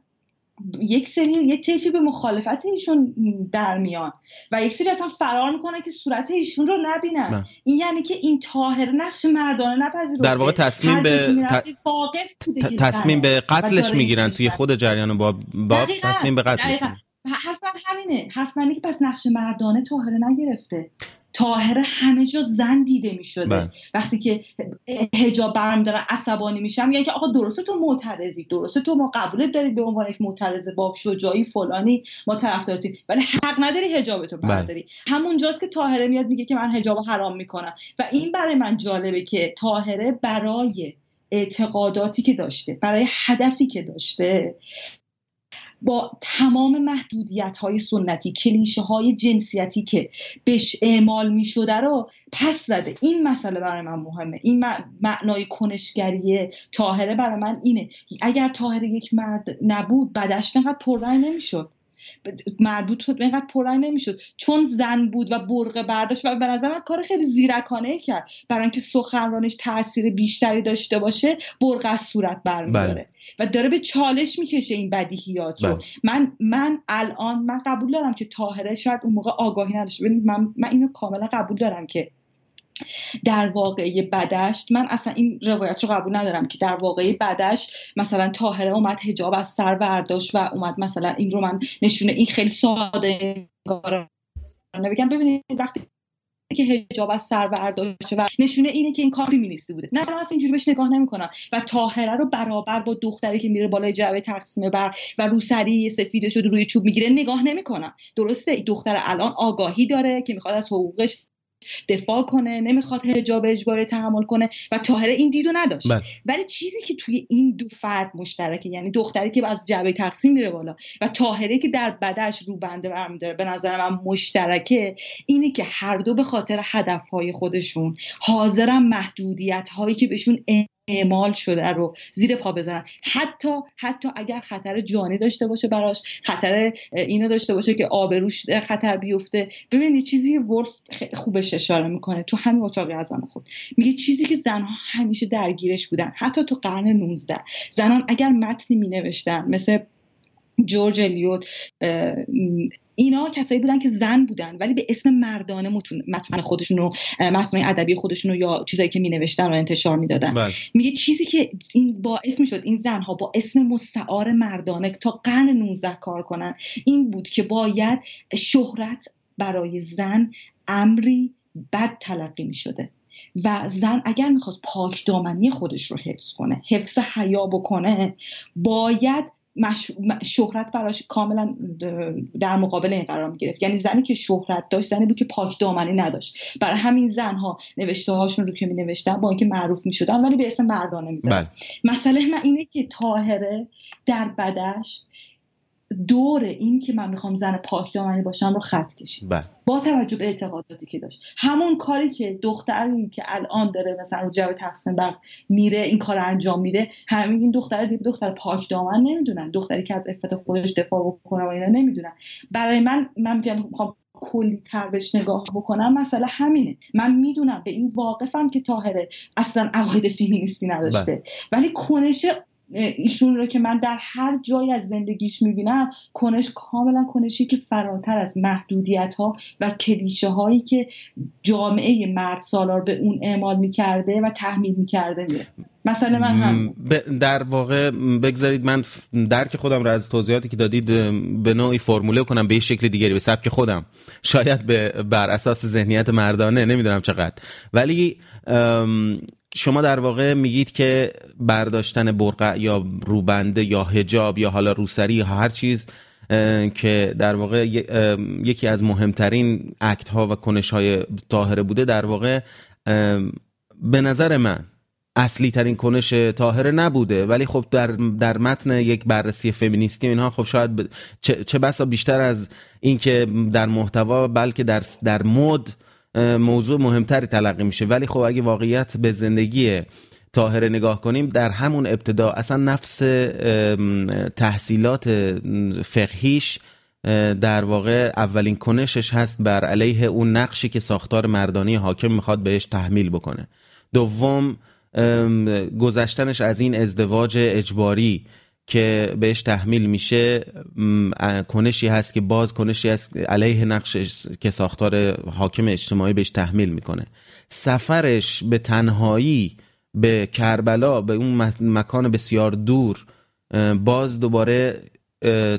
یک سری یک طیفی به مخالفت ایشون در میان و یک سری اصلا فرار می‌کنن که صورت ایشون رو نبینن. این یعنی که این تاهر نقش مردانه نپذیرفته. در واقع تصمیم به تصمیم به قتلش می‌گیرن توی خود جریان با, با تصمیم به قتلش حرف همینه. حرف منه که پس نقش مردانه تاهره نگرفته. تاهره همه جا زن دیده می شده بله. وقتی که هجاب برم دارن عصبانی میشم میگن که آقا درسته تو معترضی درسته تو ما قبولت داری به عنوان یک معترض باب شجاعی فلانی ما طرفدارتی ولی حق نداری هجاب تو بله. برداری همونجاست که تاهره میاد میگه که من هجاب حرام می‌کنم و این برای من جالبه که تاهره برای اعتقاداتی که داشته برای هدفی که داشته با تمام محدودیت های سنتی کلیشه های جنسیتی که بهش اعمال می شده رو پس زده. این مسئله برای من مهمه. این معنای کنشگری تاهره برای من اینه. اگر تاهره یک مرد نبود بدش نقدر پررنگ نمی‌شد. مربوط بود اینقدر پررنگ نمی‌شد. چون زن بود و برقه برداشت و به نظر من کار خیلی زیرکانه کرد. برای اینکه سخنرانش تاثیر بیشتری داشته باشه برقه از صورت برمیداره. بله. و داره به چالش می‌کشه این بدیهیات رو. بله. من من الان من قبول دارم که تاهره شاید اون موقع آگاهی نداشته. من, من اینو کاملا قبول دارم که در واقعی بدشت. من اصلا این روایت رو قبول ندارم که در واقعی بدشت مثلا تاهره اومد هجاب از سر برداشت و اومد مثلا این رو من نشونه این خیلی ساده بگم ببینید وقتی که هجاب از سر برداشته و نشونه اینه که این کار فمینیستی بوده. نه من اصلا اینجوری بهش نگاه نمی‌کنم. و تاهره رو برابر با دختری که میره بالای جعبه تقسیم بر و روسری سفید شده روی چوب می‌گیره نگاه نمی‌کنم. درسته دختر الان آگاهی داره که می‌خواد از حقوقش دفاع کنه نمی‌خواد حجاب اجباری تحمل کنه و تاهره این دیدو نداشت بله. ولی چیزی که توی این دو فرد مشترکه یعنی دختری که از جعبه تقسیم میره بالا و تاهره که در بدش رو بنده برمیداره به نظر من مشترکه اینه که هر دو به خاطر هدفهای خودشون حاضرن محدودیت هایی که بهشون اعمال شده رو زیر پا بزنن. حتی حتی اگر خطر جانی داشته باشه براش خطر اینو داشته باشه که آبروش خطر بیفته. ببین چیزی ورف خوبش اشاره می‌کنه. تو همین اتاق از خود. میگه چیزی که زنها همیشه درگیرش بودن حتی تو قرن 19 زنان اگر متنی مینوشتن مثل جورج الیوت اینا کسایی بودن که زن بودن ولی به اسم مردانه متن خودشون رو متن ادبی خودشون رو یا چیزایی که می نوشتن رو انتشار می‌دادن بله. میگه چیزی که این باعث شد این زنها با اسم مستعار مردانه تا قرن 19 کار کنن این بود که باید شهرت برای زن امری بد تلقی می شده و زن اگر می‌خواست پاک دامنی خودش رو حفظ کنه حفظ حیا بکنه باید مش... شهرت براش کاملا در مقابل این قرار می گرفت یعنی زنی که شهرت داشت زنی بود که پاک دامنی نداشت. برای همین زنها نوشته هاشون رو که می نوشتن با اینکه معروف می شدن ولی به اسم مردانه می زدن بله. مسئله من اینه که تاهره در بدشت دور این که من می‌خوام زن پاک دامنی باشم رو خط کشید. بله. با توجه به اعتقاداتی که داشت. همون کاری که دختری که الان داره مثلا رو جو تقسیم بر میره این کار انجام میده همین این دختر دیگه دختر پاک دامن نمی‌دونن. دختری که از عفت خودش دفاع بکنه و اینا نمی‌دونن. برای من من می‌خوام کلی تر بهش نگاه بکنم مثلا همینه. من می‌دونم به این واقفم که تاهره اصلا عقاید فیمینیستی نداشته. بله. ولی کنش ایشون رو که من در هر جای از زندگیش می‌بینم کنش کاملا کنشی که فراتر از محدودیت ها و کلیشه هایی که جامعه مرد سالار به اون اعمال می‌کرده و تحمیل می‌کرده. میره مثلا من هم در واقع بگذارید من درک خودم رو از توضیحاتی که دادید به نوعی فرموله کنم به شکل دیگری به سبک خودم. شاید به بر اساس ذهنیت مردانه نمی‌دونم چقدر. ولی شما در واقع میگید که برداشتن برقع یا روبنده یا هجاب یا حالا روسری یا هر چیز که در واقع یکی از مهمترین اکت ها و کنش های طاهره بوده در واقع به نظر من اصلی ترین کنش طاهره نبوده. ولی خب در, در متن یک بررسی فمینیستی اینها خب شاید چه, چه بسا بیشتر از اینکه در محتوا بلکه در در مد موضوع مهمتری تلقی میشه. ولی خب اگه واقعیت به زندگی طاهره نگاه کنیم در همون ابتدا اصلا نفس تحصیلات فقهیش در واقع اولین کنشش هست بر علیه اون نقشی که ساختار مردانی حاکم می‌خواد بهش تحمیل بکنه. دوم گذشتنش از این ازدواج اجباری که بهش تحمیل میشه کنشی هست که باز کنشی هست علیه نقش که ساختار حاکم اجتماعی بهش تحمیل می‌کنه. سفرش به تنهایی به کربلا به اون مکان بسیار دور باز دوباره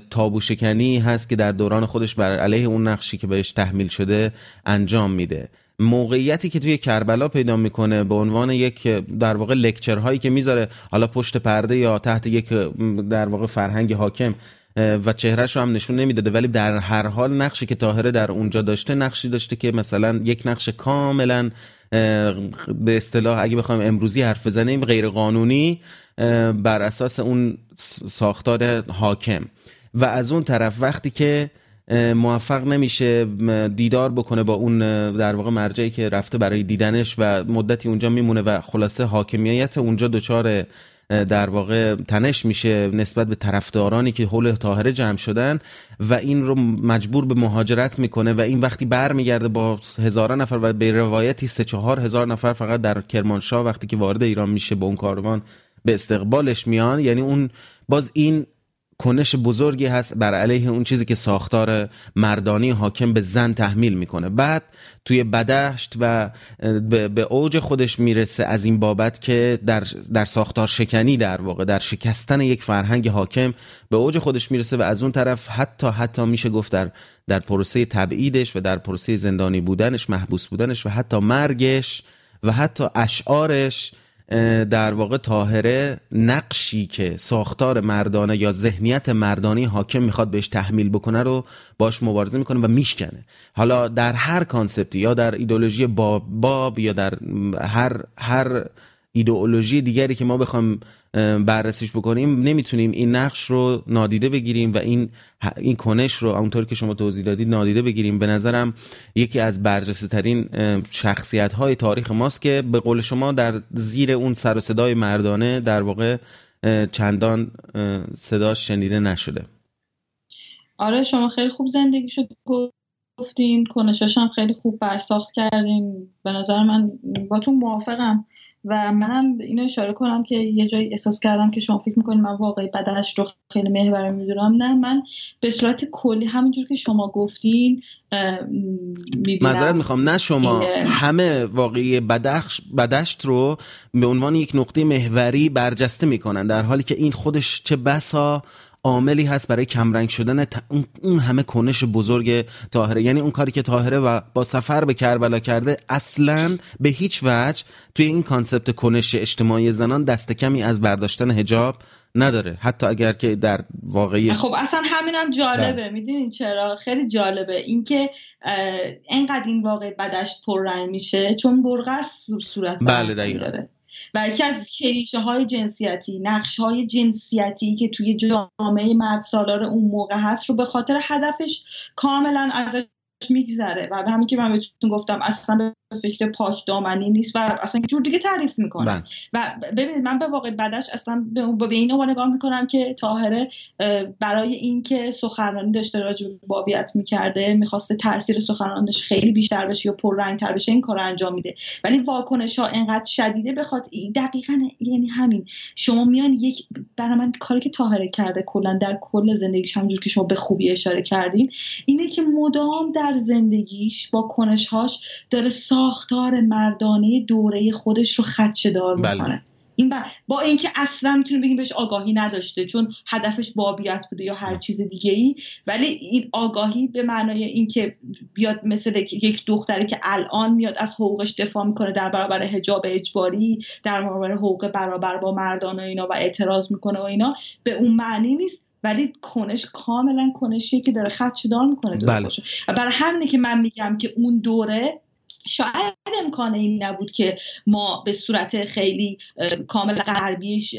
تابو شکنی هست که در دوران خودش بر علیه اون نقشی که بهش تحمیل شده انجام میده. موقعیتی که توی کربلا پیدا می‌کنه به عنوان یک در واقع لکچر هایی که می‌ذاره حالا پشت پرده یا تحت یک در واقع فرهنگ حاکم و چهرهش رو هم نشون نمی‌داده ولی در هر حال نقشی که طاهره در اونجا داشته نقشی داشته که مثلا یک نقش کاملا به اصطلاح اگه بخوایم امروزی حرف بزنیم غیر قانونی بر اساس اون ساختار حاکم. و از اون طرف وقتی که موفق نمیشه دیدار بکنه با اون در واقع مرجعی که رفته برای دیدنش و مدتی اونجا میمونه و خلاصه حاکمیت اونجا دچار در واقع تنش میشه نسبت به طرفدارانی که حول طاهره جمع شدن و این رو مجبور به مهاجرت می‌کنه و این وقتی برمیگرده با هزاران نفر و به روایتی سه چهار هزار نفر فقط در کرمانشاه وقتی که وارد ایران میشه با اون کاروان به استقبالش میان یعنی اون باز این کنش بزرگی هست بر علیه اون چیزی که ساختار مردانی حاکم به زن تحمیل می‌کنه. بعد توی بدشت و به اوج خودش می‌رسه از این بابت که در, در ساختار شکنی در واقع در شکستن یک فرهنگ حاکم به اوج خودش می‌رسه و از اون طرف حتی حتی میشه گفت در در پروسه تبعیدش و در پروسه زندانی بودنش محبوس بودنش و حتی مرگش و حتی اشعارش در واقع تاهره نقشی که ساختار مردانه یا ذهنیت مردانی حاکم می‌خواد بهش تحمیل بکنه رو باش مبارزه می‌کنه و میشکنه. حالا در هر کانسپتی یا در ایدولوژی باب, باب یا در هر هر ایدئولوژی دیگری که ما بخوام بررسیش بکنیم نمی‌تونیم این نقش رو نادیده بگیریم و این این کنش رو اونطور که شما توضیح دادید نادیده بگیریم. به نظرم یکی از برجسته ترین شخصیت های تاریخ ماست که به قول شما در زیر اون سر و صدای مردانه در واقع چندان صداش شنیده نشده. آره شما خیلی خوب زندگی شد گفتین. کنشاش هم خیلی خوب برساخت کردین. به نظر من با تو موافقم. و منم اینو اشاره کنم که یه جایی احساس کردم که شما فکر می‌کنید من واقعی بدنش رو خیلی محور می‌دونم. نه من به صورت کلی همونجور که شما گفتین معذرت می‌خوام. نه شما همه واقعی بدخش بدشت رو به عنوان یک نقطه محوری برجسته می‌کنن در حالی که این خودش چه بسا عاملی هست برای کمرنگ شدن اون همه کنش بزرگ تاهره یعنی اون کاری که تاهره و با سفر به کربلا کرده اصلا به هیچ وجه توی این کانسپت کنش اجتماعی زنان دست کمی از برداشتن هجاب نداره. حتی اگر که در واقعی خب اصلا همینم جالبه. بله. می‌دونین چرا؟ خیلی جالبه. اینکه انقدر این واقع بدشت پررنگ میشه چون برغس صورت بله دقیقا. و یکی از کلیشه های جنسیتی نقش های جنسیتی که توی جامعه مرد سالار اون موقع هست رو به خاطر هدفش کاملا ازش میگذره. و به همین که من بهتون گفتم اصلا به فکر پاک دامنی نیست و اصلا جور دیگه تعریف می‌کنه. بله. و ببینید من به واقع بعدش اصلا به, به این نگاه می‌کنم که تاهره برای اینکه سخنرانی داشته راجع به بابیت می‌کرده می‌خواسته تاثیر سخنرانیش خیلی بیشتر بشه یا پررنگتر بشه این کار انجام میده. ولی واکنش ها انقدر شدیده بخواد دقیقا یعنی همین. شما میان یک برای من کاری که تاهره کرده کلا در کل زندگیش همونجور که شما به خوبی اشاره کردین اینه که مدام در زندگیش با کنشهاش داره ساختار مردانه دوره خودش رو خدشه دار بله. می‌کنه. این با, با اینکه اصلا می‌تونیم بگیم بهش آگاهی نداشته چون هدفش بابیت بوده یا هر چیز دیگه ای ولی این آگاهی به معنای اینکه بیاد مثل یک دختری که الان میاد از حقوقش دفاع می‌کنه در برابر حجاب اجباری در برابر حقوق برابر با مردان و اینا و اعتراض می‌کنه و اینا به اون معنی نیست. ولی کنش کاملا کنشیه که داره خدشدار می‌کنه بله. برای همینه که من میگم که اون دوره شاید امکان این نبود که ما به صورت خیلی کامل غربیش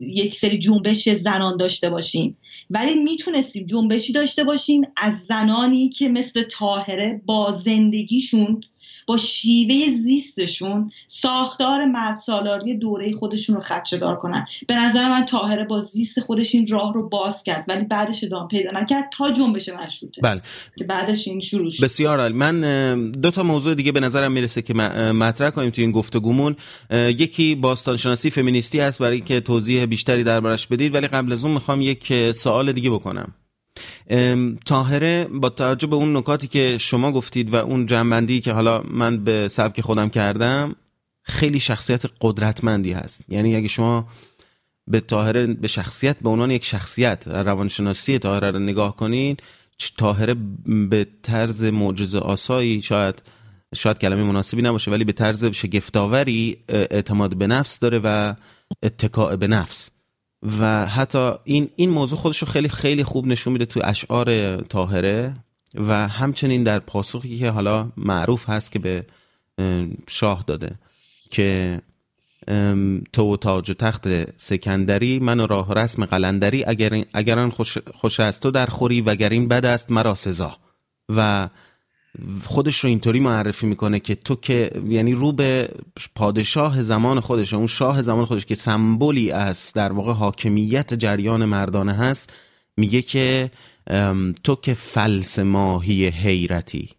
یک سری جنبش زنان داشته باشیم ولی می‌تونستیم جنبشی داشته باشیم از زنانی که مثل تاهره با زندگیشون با شیوه زیستشون ساختار مرد سالاری دوره خودشون رو خدشدار کنن. به نظر من تاهره با زیست خودش این راه رو باز کرد ولی بعدش ادامه پیدا نکرد تا جنبش مشروطه. بله. که بعدش این شروع شد بسیار عالی. من دو تا موضوع دیگه به نظرم می‌رسه که مطرح کنیم توی این گفتگومون. یکی باستانشناسی فمینیستی هست برای که توضیح بیشتری دربارش بدید ولی قبل از اون می‌خوام یک سوال دیگه بکنم. تاهره با توجه به اون نکاتی که شما گفتید و اون جنبندی که حالا من به سبک خودم کردم خیلی شخصیت قدرتمندی هست. یعنی اگه شما به تاهره به شخصیت به عنوان یک شخصیت روانشناسی تاهره رو نگاه کنید تاهره به طرز معجزه آسایی شاید شاید کلمه مناسبی نباشه ولی به طرز شگفتاوری اعتماد به نفس داره و اتکاع به نفس. و حتی این این موضوع خودش رو خیلی خیلی خوب نشون میده تو اشعار تاهره و همچنین در پاسخی که حالا معروف هست که به شاه داده که تو و تاج و تخت سکندری من و راه رسم قلندری اگر اگر خوش, خوش است تو در خوری و اگر این بد است مرا سزا. و خودش رو اینطوری معرفی می‌کنه که تو که یعنی رو به پادشاه زمان خودش اون شاه زمان خودش که سمبولی از در واقع حاکمیت جریان مردانه هست میگه که تو که فلس ماهی حیرتی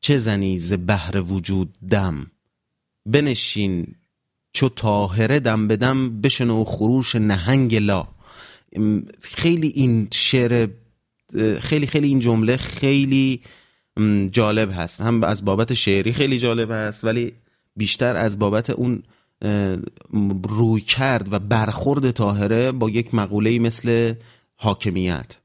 چه زنی ز بحر وجود دم؟ بنشین چو تاهره دم بدم بشنو خروش نهنگ لا. خیلی این شعر خیلی خیلی این جمله خیلی جالب هست. هم از بابت شعری خیلی جالب هست ولی بیشتر از بابت اون روی کرد و برخورد تاهره با یک مقوله مثل حاکمیت.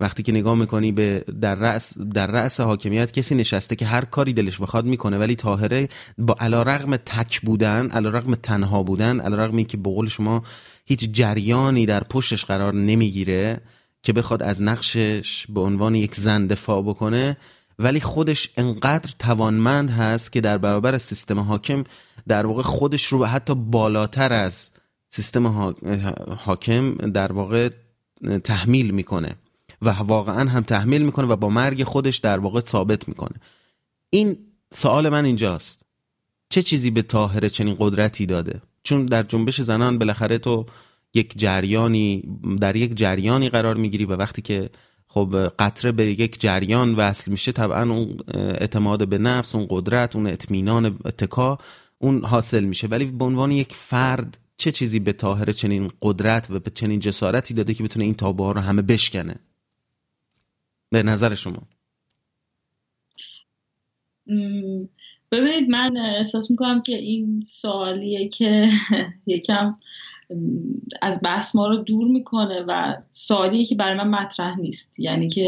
وقتی که نگاه می‌کنی به در رأس, در رأس حاکمیت کسی نشسته که هر کاری دلش بخواد می‌کنه ولی تاهره با علا رغم تک بودن علا رغم تنها بودن علا رغم که به قول شما هیچ جریانی در پشتش قرار نمی‌گیره که بخواد از نقشش به عنوان یک زن دفاع بکنه ولی خودش انقدر توانمند هست که در برابر سیستم حاکم در واقع خودش رو حتی بالاتر از سیستم حاکم در واقع تحمیل می‌کنه و واقعا هم تحمیل می‌کنه و با مرگ خودش در واقع ثابت می‌کنه. این سوال من اینجاست. چه چیزی به تاهره چنین قدرتی داده؟ چون در جنبش زنان بالاخره تو یک جریانی در یک جریانی قرار می‌گیری و وقتی که خب قطره به یک جریان وصل میشه طبعا اون اعتماد به نفس اون قدرت اون اطمینان اتکا اون حاصل میشه. ولی به عنوان یک فرد چه چیزی به تاهره چنین قدرت و به چنین جسارتی داده که بتونه این تابوها رو همه بشکنه؟ به نظر شما. ببینید من احساس می‌کنم که این سوالیه که یکم از بحث ما رو دور می‌کنه و سوالیه که برای من مطرح نیست. یعنی که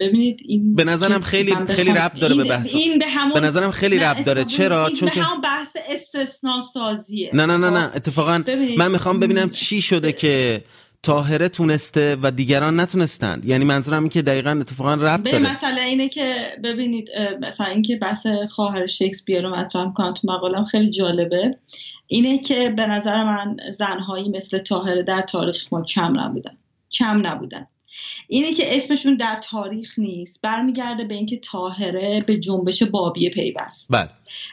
ببینید این به نظرم خیلی خیلی ربط داره به بحث. این به, همون به نظرم خیلی ربط داره. چرا؟ چون که همون بحث استثنا سازیه نه نه نه. نه اتفاقا من می‌خوام ببینم چی شده که تاهره تونسته و دیگران نتونستند. یعنی منظورم این که دقیقا اتفاقا ربط داره. مسئله اینه که ببینید مثلا اینکه بحث خواهر شکسپیر رو مطرح می‌کنم تو مقالم خیلی جالبه. اینه که به نظر من زنهایی مثل تاهره در تاریخ ما کم نبودن. کم نبودن. اینه که اسمشون در تاریخ نیست. برمیگرده به اینکه تاهره به جنبش بابیه پیوست. بله.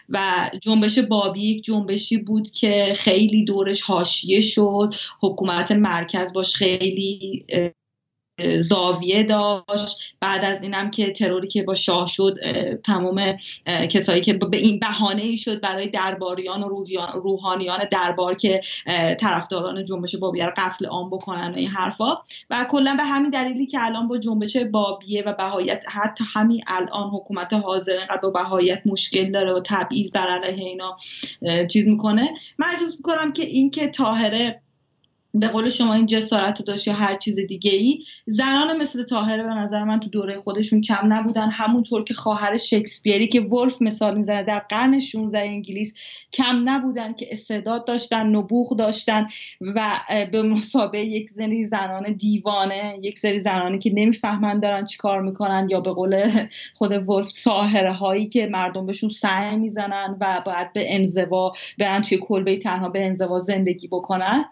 و جنبش بابی یک جنبشی بود که خیلی دورش حاشیه شد. حکومت مرکز باش خیلی زاویه داشت. بعد از اینم که تروری که با شاه شد تمام کسایی که به این بهانه ای شد برای درباریان و روحانیان دربار که طرفداران جنبش بابیه رو قتل عام بکنن و این حرفا. و کلا به همین دلیلی که الان با جنبش بابیه و بهایت حتی همین الان حکومت حاضر اینقدر با بهایت مشکل داره و تبعیض بر علیه اینا چیز می‌کنه. من احساس می‌کنم که این که طاهره به قول شما این جسارت داشت یا هر چیز دیگه ای زنان مثل تاهره به نظر من تو دوره خودشون کم نبودن. همونطور که خواهر شکسپیری که ولف مثال می‌زنه در قرن 16 انگلیس کم نبودن که استعداد داشتن نبوغ داشتن و به مسابقه یک سری زنان دیوانه یک سری زنانی که نمی‌فهمن دارن چیکار می‌کنن یا به قول خود ولف ساهره هایی که مردم بهشون سعی می‌زنن و باید به انزوا برن توی کلبه تنها به انزوا زندگی بکنن.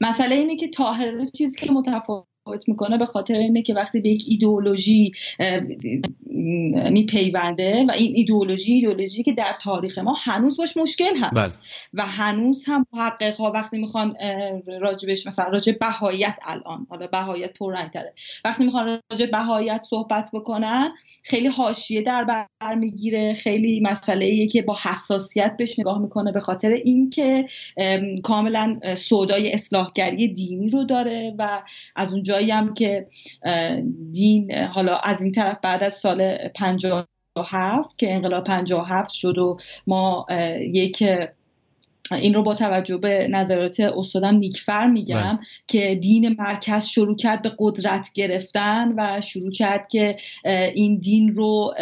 مسئله اینه که تاهره چیزی که متفاوت می‌کنه به خاطر اینه که وقتی به یک ایدئولوژی میپیونده و این ایدئولوژی ایدئولوژی که در تاریخ ما هنوز باش مشکل هست بله. و هنوز هم محقق ها وقتی می‌خوان راجبش مثلا راجب بهایت الان حالا بهایت پررنگتره وقتی می‌خوان راجب بهایت صحبت بکنن خیلی حاشیه در بر می‌گیره خیلی مسئله ایه که با حساسیت بهش نگاه می‌کنه به خاطر اینکه کاملا سودای اصلاحگری دینی رو داره و از اونجا جایی هم که دین حالا از این طرف بعد از سال 57 که انقلاب 57 شد و ما یک این رو با توجه به نظرات استادم نیکفر میگم بله. که دین مرکز شروع کرد به قدرت گرفتن و شروع کرد که این دین رو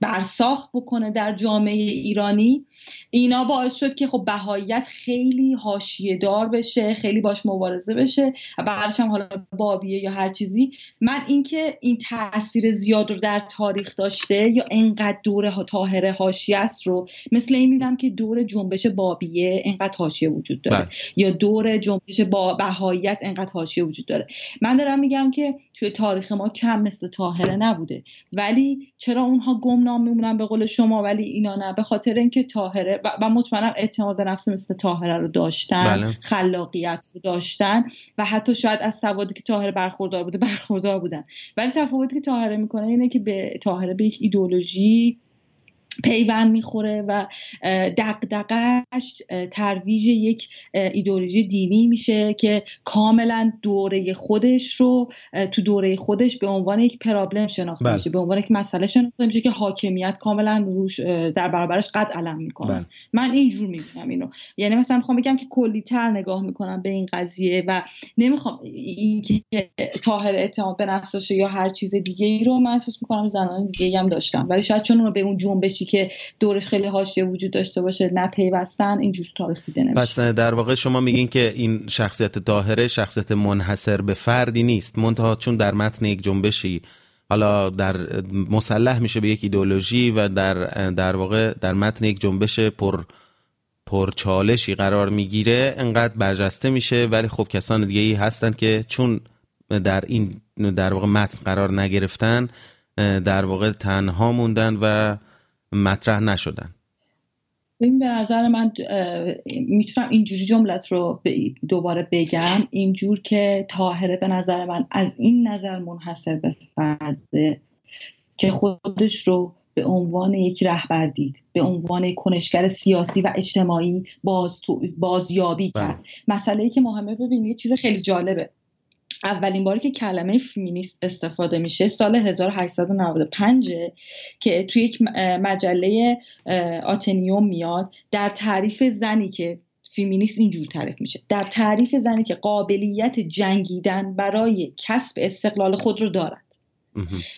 برساخت بکنه در جامعه ایرانی اینا باعث شد که خب بهاییت خیلی حاشیه دار بشه خیلی باش مبارزه بشه بعدش هم حالا بابیه یا هر چیزی. من اینکه این تاثیر زیاد رو در تاریخ داشته یا انقدر دور طاهره حاشیه است رو مثل این میدم که دور جنبش بابیه انقدر حاشیه وجود داره. بله. یا دور جنبش با بهاییت انقدر حاشیه وجود داره. من دارم میگم که توی تاریخ ما کم مثل طاهره نبوده. ولی چرا اونها گمنام میمونن به قول شما ولی اینا نه؟ به خاطر اینکه طاهره و مطمئنم اعتماد به نفس مثل تاهره رو داشتن بله. خلاقیت رو داشتن و حتی شاید از سوادی که تاهره برخوردار بوده برخوردار بودن ولی تفاوتی که تاهره می‌کنه اینه که به تاهره به یک ایدولوژی پیوند می‌خوره و دقدقش ترویج یک ایدولوژی دینی میشه که کاملا دوره خودش رو تو دوره خودش به عنوان یک پرابلم شناخته بله. میشه به عنوان یک مسئله شناخته میشه که حاکمیت کاملا روش در برابرش قد علم می‌کنه بله. من اینجور می‌بینم اینو یعنی مثلا می‌خوام بگم که کلی تر نگاه می‌کنم به این قضیه و نمی‌خوام اینکه طاهر اعتماد به نفس یا هر چیز دیگه ای رو من احساس می‌کنم زنان دیگه هم داشتم ولی شاید چون به اون جنبشی که دورش خیلی حاشیه وجود داشته باشه نپیوستن اینجور تاریخ دیده نمیشه. پس در واقع شما میگین که این شخصیت طاهره شخصیت منحصر به فردی نیست. منتها چون در متن یک جنبشی حالا در مسلح میشه به یک ایدولوژی و در در واقع در متن یک جنبش پر پرچالشی قرار می‌گیره انقدر برجسته میشه. ولی خب کسان دیگه ای هستن که چون در این در واقع متن قرار نگرفتن در واقع تنها موندن و مطرح نشدن. این به نظر من می‌تونم اینجوری جملت رو دوباره بگم. اینجور که تاهره به نظر من از این نظر منحصر به فرده که خودش رو به عنوان یک رهبر دید به عنوان کنشگر سیاسی و اجتماعی باز بازیابی کرد بله. مسئله ای که مهمه ببینید چیز خیلی جالبه. اولین باری که کلمه فیمینیست استفاده میشه سال 1895 که توی یک مجله آتنیوم میاد در تعریف زنی که فیمینیست اینجور تعریف میشه. در تعریف زنی که قابلیت جنگیدن برای کسب استقلال خود رو دارد.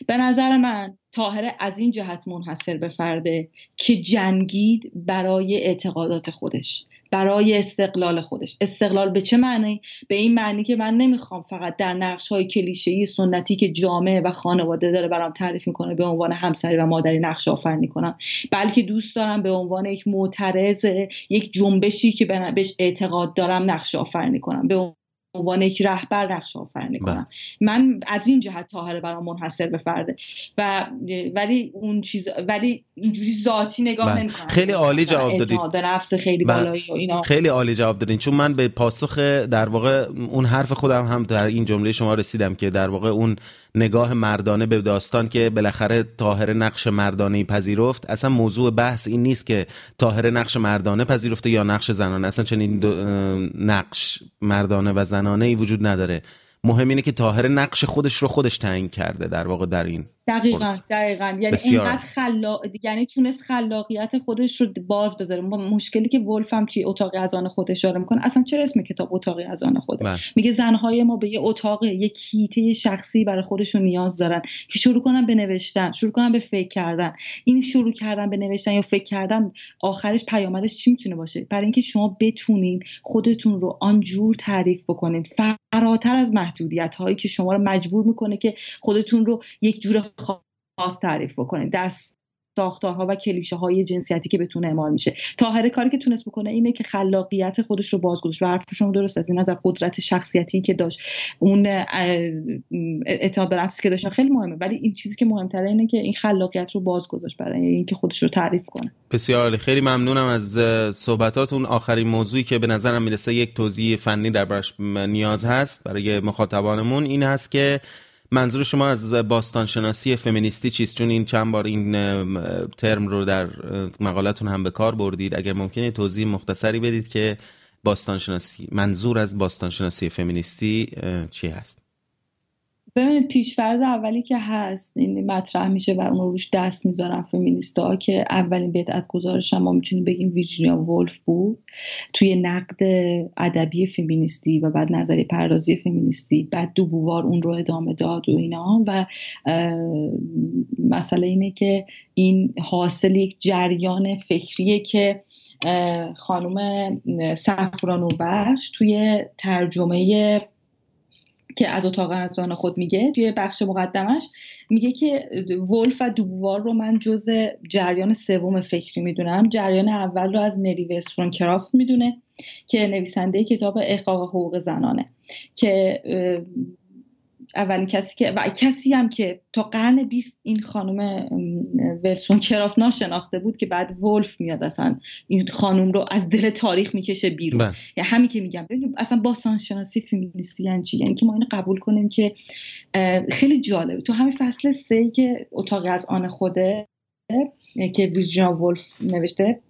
به نظر من تاهره از این جهت منحصر به فرده که جنگید برای اعتقادات خودش. برای استقلال خودش. استقلال به چه معنی؟ به این معنی که من نمی‌خوام فقط در نقش های کلیشه‌ای سنتی که جامعه و خانواده داره برام تعریف می‌کنه به عنوان همسری و مادری نقش آفرینی کنم. بلکه دوست دارم به عنوان یک معترض یک جنبشی که بهش اعتقاد دارم نقش آفرینی کنم. به عنوان یک رهبر نقش آفرینی کنم بله. من از این جهت طاهره برام منحصر به فرده و ولی اون چیز ولی اینجوری ذاتی نگاه بله. نمی‌کنم خیلی عالی جواب دادید به نفس خیلی بله. بالایی و اینا خیلی عالی جواب دادین چون من به پاسخ در واقع اون حرف خودم هم در این جمله شما رسیدم که در واقع اون نگاه مردانه به داستان که بالاخره طاهره نقش مردانه پذیرفت اصلا موضوع بحث این نیست که طاهره نقش مردانه پذیرفته یا نقش زنانه. اصلا چنین نقش مردانه و زنانه ای وجود نداره. مهم اینه که طاهره نقش خودش رو خودش تعیین کرده در واقع در این دقیقا دقیقا. یعنی اینقدر خلا... یعنی تونست خلاقیت خودش رو باز بذاره. مشکلی که ولف هم توی اتاق از آن خود اشاره می‌کنه. اصلا چرا اسم کتاب اتاق از آن خود بله. میگه زنهای ما به یه اتاق یک هیته شخصی برای خودشون نیاز دارن که شروع کنن به نوشتن شروع کنن به فکر کردن. این شروع کردن به نوشتن یا فکر کردن آخرش پیامدش چی می‌تونه باشه؟ برای اینکه شما بتونین خودتون رو آنجور تعریف بکنین. فراتر از محدودیت هایی که شما رو مجبور می‌کنه که خودتون رو یک جور خاص تعریف بکنه در ساختارها و کلیشه های جنسیتی که بتونه اعمال میشه. تاهره کاری که تونست بکنه اینه که خلاقیت خودش رو بازگذاشت و حرف درست از این نظر قدرت شخصیتی که داشت اون اعتماد به نفسی که داشت خیلی مهمه. ولی این چیزی که مهمتره اینه که این خلاقیت رو بازگذاشت برای اینکه خودش رو تعریف کنه. بسیار خیلی ممنونم از صحبتاتون. آخرین موضوعی که به نظرم می‌رسه یک توضیح فنی در نیاز هست برای مخاطبانمون این هست که منظور شما از باستانشناسی فمینیستی چیست؟ چون این چند بار این ترم رو در مقالتون هم به کار بردید. اگر ممکنه توضیح مختصری بدید که باستانشناسی منظور از باستانشناسی فمینیستی چی هست؟ ببینید پیشفرض اولی که هست این مطرح میشه و اون روش دست می‌ذارن فمینیستا که اولین بدعت گزارش ما می‌تونیم بگیم ویرجینیا ولف بود. توی نقد ادبی فمینیستی و بعد نظری پردازی فمینیستی بعد دوبوار اون رو ادامه داد و اینا و مسئله اینه که این حاصل یک جریان فکریه که خانم سفرانو بخش توی ترجمه که از اتاق ازان خود میگه توی بخش مقدمش میگه که ولف و دوبوار رو من جز جریان سوم فکری می‌دونم. جریان اول رو از مری وسترون کرافت می‌دونه که نویسنده کتاب احقاق حقوق زنانه که اولین کسی که و کسی هم که تا قرن 20 این خانم ولسون کراف ناشناخته بود که بعد ولف میاد اصلا. این خانم رو از دل تاریخ می‌کشه بیرون. بله. یعنی همین که میگم. اصلا باستان شناسی فمینیستی یعنی چی؟ یعنی که ما اینو قبول کنیم که خیلی جالبه. تو همین فصل سه که اتاق از آن خوده که ویژنا ولف نوشته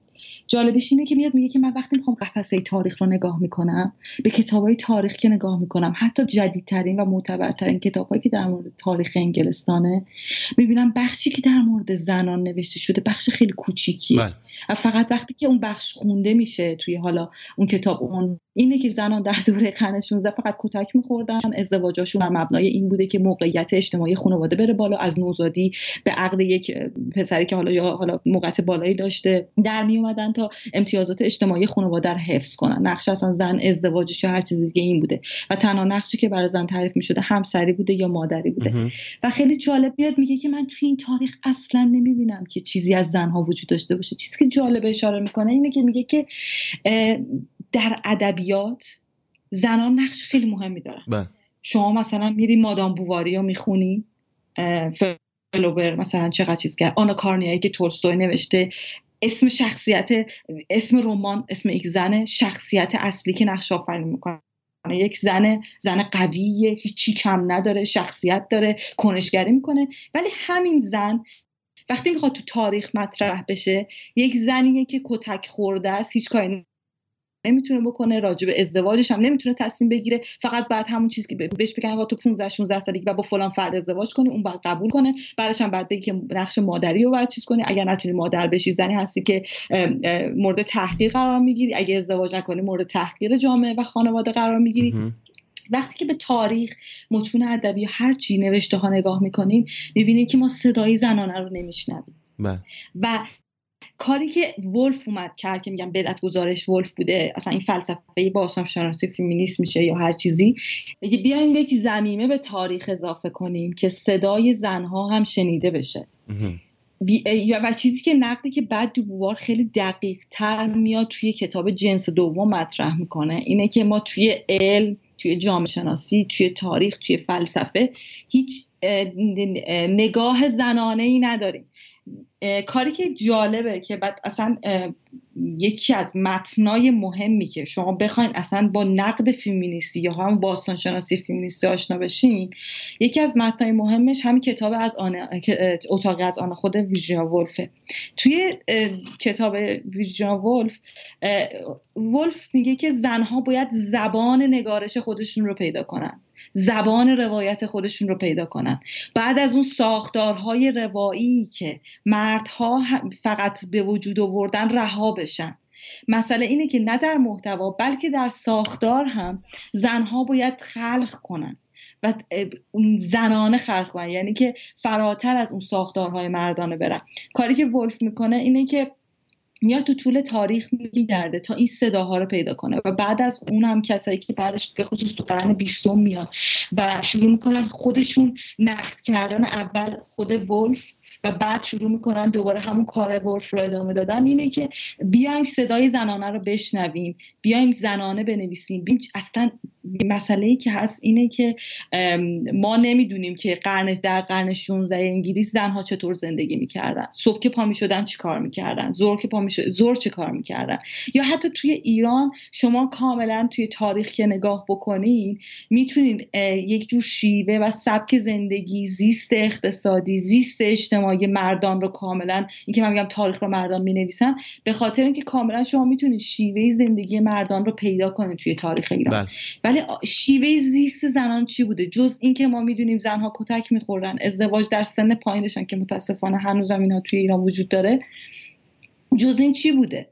جالبش اینه که میاد میگه که من وقتی می‌خوام قفسه تاریخ رو نگاه می‌کنم به کتابای تاریخ که نگاه می‌کنم حتی جدیدترین و معتبرترین کتابهایی که در مورد تاریخ انگلستانه می‌بینم بخشی که در مورد زنان نوشته شده بخش خیلی کوچیکی بله. فقط وقتی که اون بخش خونده میشه توی حالا اون کتاب اون اینه که زنان در دوره قرن 16 فقط کتک میخوردن ازدواجاشون بر مبنای این بوده که موقعیت اجتماعی خانواده بره بالا از نوزادی به عقد یک پسری که حالا یا حالا موقعیت بالایی داشته در می اومدن تا امتیازات اجتماعی خانواده رو حفظ کنن. نقش اصلا زن ازدواجش یا هر چیز دیگه این بوده. و تنها نقشی که برای زن تعریف می‌شده همسری بوده یا مادری بوده. و خیلی جالب میاد میگه که من توی این تاریخ اصلا نمی‌بینم که چیزی از زنها وجود داشته باشه. چیزی که جالب اشاره می‌کنه اینه که میگه که در ادبیات زنان نقش خیلی مهمی دارن. بله. شما مثلا میری مادام بوواری رو می‌خونی فلوبر مثلا چقدر چیز کرد. آنا کارنیایی که تولستوی نوشته اسم شخصیت اسم رمان اسم یک زن شخصیت اصلی که نقش آفرینی می‌کنه. یک زن زن قویه هیچی کم نداره شخصیت داره کنشگری می‌کنه. ولی همین زن وقتی می‌خواد تو تاریخ مطرح بشه یک زنیه که کتک خورده است هیچ کاری نمی‌تونه بکنه راجع به ازدواجش هم نمی‌تونه تصمیم بگیره. فقط بعد همون چیزی که بهش بگن تو 15 16 سالگی و با فلان فرد ازدواج کنی اون بعد قبول کنه. بعدش هم بعد بگی که نقش مادری رو بعد چیز کنی. اگر نتونی مادر بشی زنی هستی که مورد تحقیر قرار می‌گیری. اگه ازدواج نکنی مورد تحقیر جامعه و خانواده قرار می‌گیری. وقتی که به تاریخ متون ادبی هر چی نوشته ها نگاه می‌کنیم می‌بینیم که ما صدای زنانه رو نمیشنویم. بله. و کاری که ولف اومد کرد که میگم بدعت گذارش ولف بوده اصلا این فلسفه باستان شناسی فیمینیست میشه یا هر چیزی. بگی بیایم یک زمینه به تاریخ اضافه کنیم که صدای زنها هم شنیده بشه. و چیزی که نقدی که بعد دوبوار خیلی دقیق تر میاد توی کتاب جنس دوم مطرح می‌کنه اینه که ما توی علم توی جامعه شناسی توی تاریخ توی فلسفه هیچ نگاه زنانه ای نداریم. کاری که جالبه که بعد اصلا یکی از متنای مهمی که شما بخواین اصلا با نقد فیمینیستی یا هم باستانشناسی فیمینیستی آشنا بشین یکی از متنای مهمش همین کتاب از آن اتاق از آن خود ویرجینیا ولفه توی کتاب ویرجینیا ولف ولف میگه که زنها باید زبان نگارش خودشون رو پیدا کنن. زبان روایت خودشون رو پیدا کنن. بعد از اون ساختارهای روایی که مردها فقط به وجود آوردن رها بشن. مسئله اینه که نه در محتوا بلکه در ساختار هم زنها باید خلق کنن و زنانه خلق کنن. یعنی که فراتر از اون ساختارهای مردانه برن. کاری که ولف می‌کنه اینه که میاد تو طول تاریخ میگرده تا این صداها رو پیدا کنه و بعد از اون هم کسایی که بعدش به خصوص تو قرن بیستم میاد و شروع می‌کنن خودشون نقد کردن اول خود ولف و بعد شروع می‌کنن دوباره همون کار ورف رو ادامه دادن. اینه که بیایم صدای زنانه رو بشنویم بیایم زنانه بنویسیم. بیایم اصلا مسئله ای که هست اینه که ما نمی‌دونیم که قرن در قرن 16 انگلیس زنها چطور زندگی می‌کردن. صبح که پا می‌شدن چی کار می‌کردن؟ زور که پا می‌شد زور چه کار می‌کردن؟ یا حتی توی ایران شما کاملا توی تاریخ که نگاه بکنین می‌تونین یک جور شیوه و سبک زندگی زیست اقتصادی زیست اجتماعی مردان رو کاملا اینکه من میگم تاریخ رو مردان می‌نویسن به خاطر اینکه کاملا شما می‌تونید شیوه زندگی مردان رو پیدا کنید توی تاریخ ایران. بله. ولی شیوه زیست زنان چی بوده؟ جز اینکه ما می‌دونیم زنها کتک میخوردن ازدواج در سن پایینشان که متاسفانه هنوزم اینا توی ایران وجود داره. جز این چی بوده؟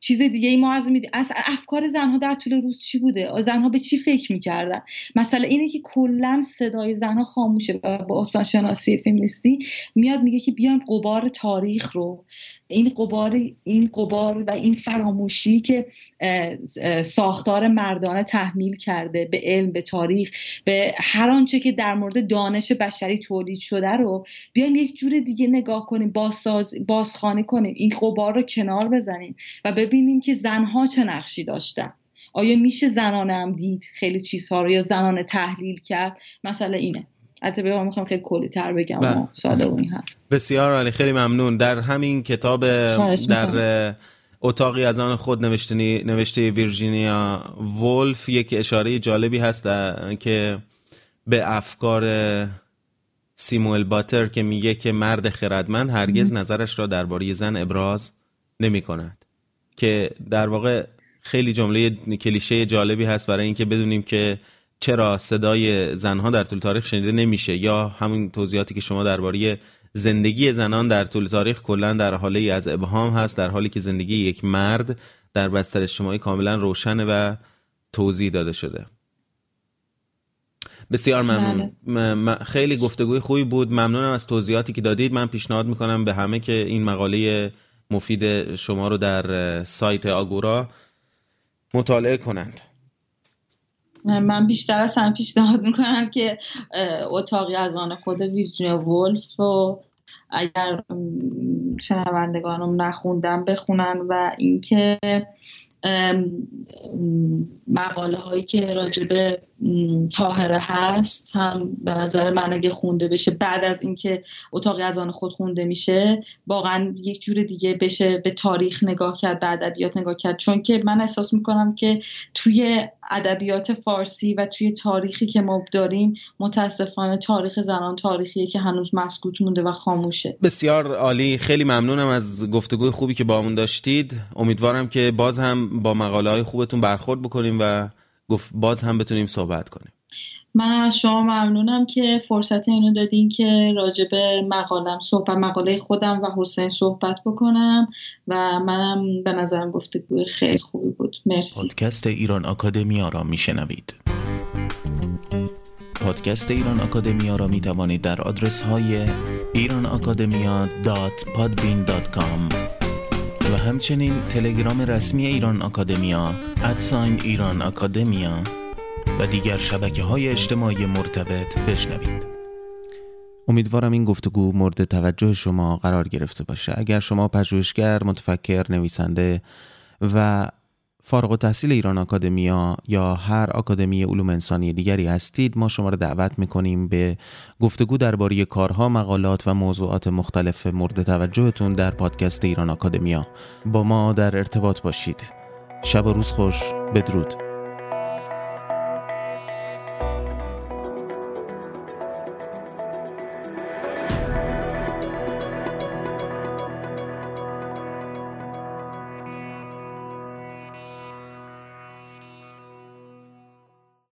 چیز دیگه ای ما از میدیم از افکار زنها در طول روز چی بوده؟ زنها به چی فکر می‌کردن؟ مثلا اینه که کلا صدای زنها خاموشه با آسان شناسی فیمینیستی میاد میگه که بیایم قبار تاریخ رو این قبار این قبار و این فراموشی که ساختار مردانه تحمیل کرده به علم به تاریخ به هر آنچه که در مورد دانش بشری تولید شده رو بیایم یک جور دیگه نگاه کنیم بازساز بازخانه کنیم. این قبار رو کنار بزنیم و ببینیم که زنها چه نقشی داشتن. آیا میشه زنانه هم دید خیلی چیزها رو یا زنانه تحلیل کرد؟ مسئله اینه. حتی به می‌خوام خیلی کلی تر بگم بله. ساده و این بسیار عالی خیلی ممنون. در همین کتاب در اتاقی از آن خود نوشته نوشته ویرجینیا ولف یک اشاره جالبی هست که به افکار سیموئل باتر که میگه که مرد خردمند هرگز نظرش را درباره زن ابراز نمی کند که در واقع خیلی جمله کلیشه جالبی هست برای اینکه بدونیم که چرا صدای زنها در طول تاریخ شنیده نمیشه؟ یا همون توضیحاتی که شما درباره زندگی زنان در طول تاریخ کلا در حاله از ابهام هست در حالی که زندگی یک مرد در بستر اجتماعی کاملا روشنه و توضیح داده شده. بسیار ممنون. بله. خیلی گفتگوی خوبی بود. ممنونم از توضیحاتی که دادید. من پیشنهاد می‌کنم به همه که این مقاله مفید شما رو در سایت آگورا مطالعه کنند. من بیشتر از هم پیشنهاد می‌کنم که اتاقی از آن خود ویرجینیا ولف و اگر شنوندگانم نخوندم بخونن و اینکه مقاله هایی که راجب تاهره هست هم به نظر من اگه خونده بشه بعد از اینکه اتاقی از آن خود خونده میشه واقعا یک جور دیگه بشه به تاریخ نگاه کرد به ادبیات نگاه کرد. چون که من احساس می‌کنم که توی ادبیات فارسی و توی تاریخی که ما داریم متاسفانه تاریخ زنان تاریخیه که هنوز مسکوت مونده و خاموشه. بسیار عالی. خیلی ممنونم از گفتگوی خوبی که با داشتید. امیدوارم که باز هم با مقاله های خوبتون برخورد بکنیم و گفت باز هم بتونیم صحبت کنیم. من از شما ممنونم که فرصت اینو دادین که راجب مقالم صحبت مقاله خودم و حسین صحبت بکنم و منم به نظرم گفتگوی خیلی خوبی بود. مرسی. پادکست ایران آکادمیا را میشنوید. پادکست ایران آکادمیا را می توانید در آدرس های ایراناکادمیا.podbean.com و همچنین تلگرام رسمی ایران آکادمیا ادساین ایران آکادمیا و دیگر شبکه های اجتماعی مرتبط بشنوید. امیدوارم این گفتگو مورد توجه شما قرار گرفته باشه. اگر شما پژوهشگر متفکر نویسنده و فارغ التحصیل ایران آکادمیا یا هر آکادمی علوم انسانی دیگری هستید ما شما را دعوت می‌کنیم به گفتگو درباره کارها مقالات و موضوعات مختلف مورد توجهتون در پادکست ایران آکادمیا. با ما در ارتباط باشید. شب و روز خوش. بدرود.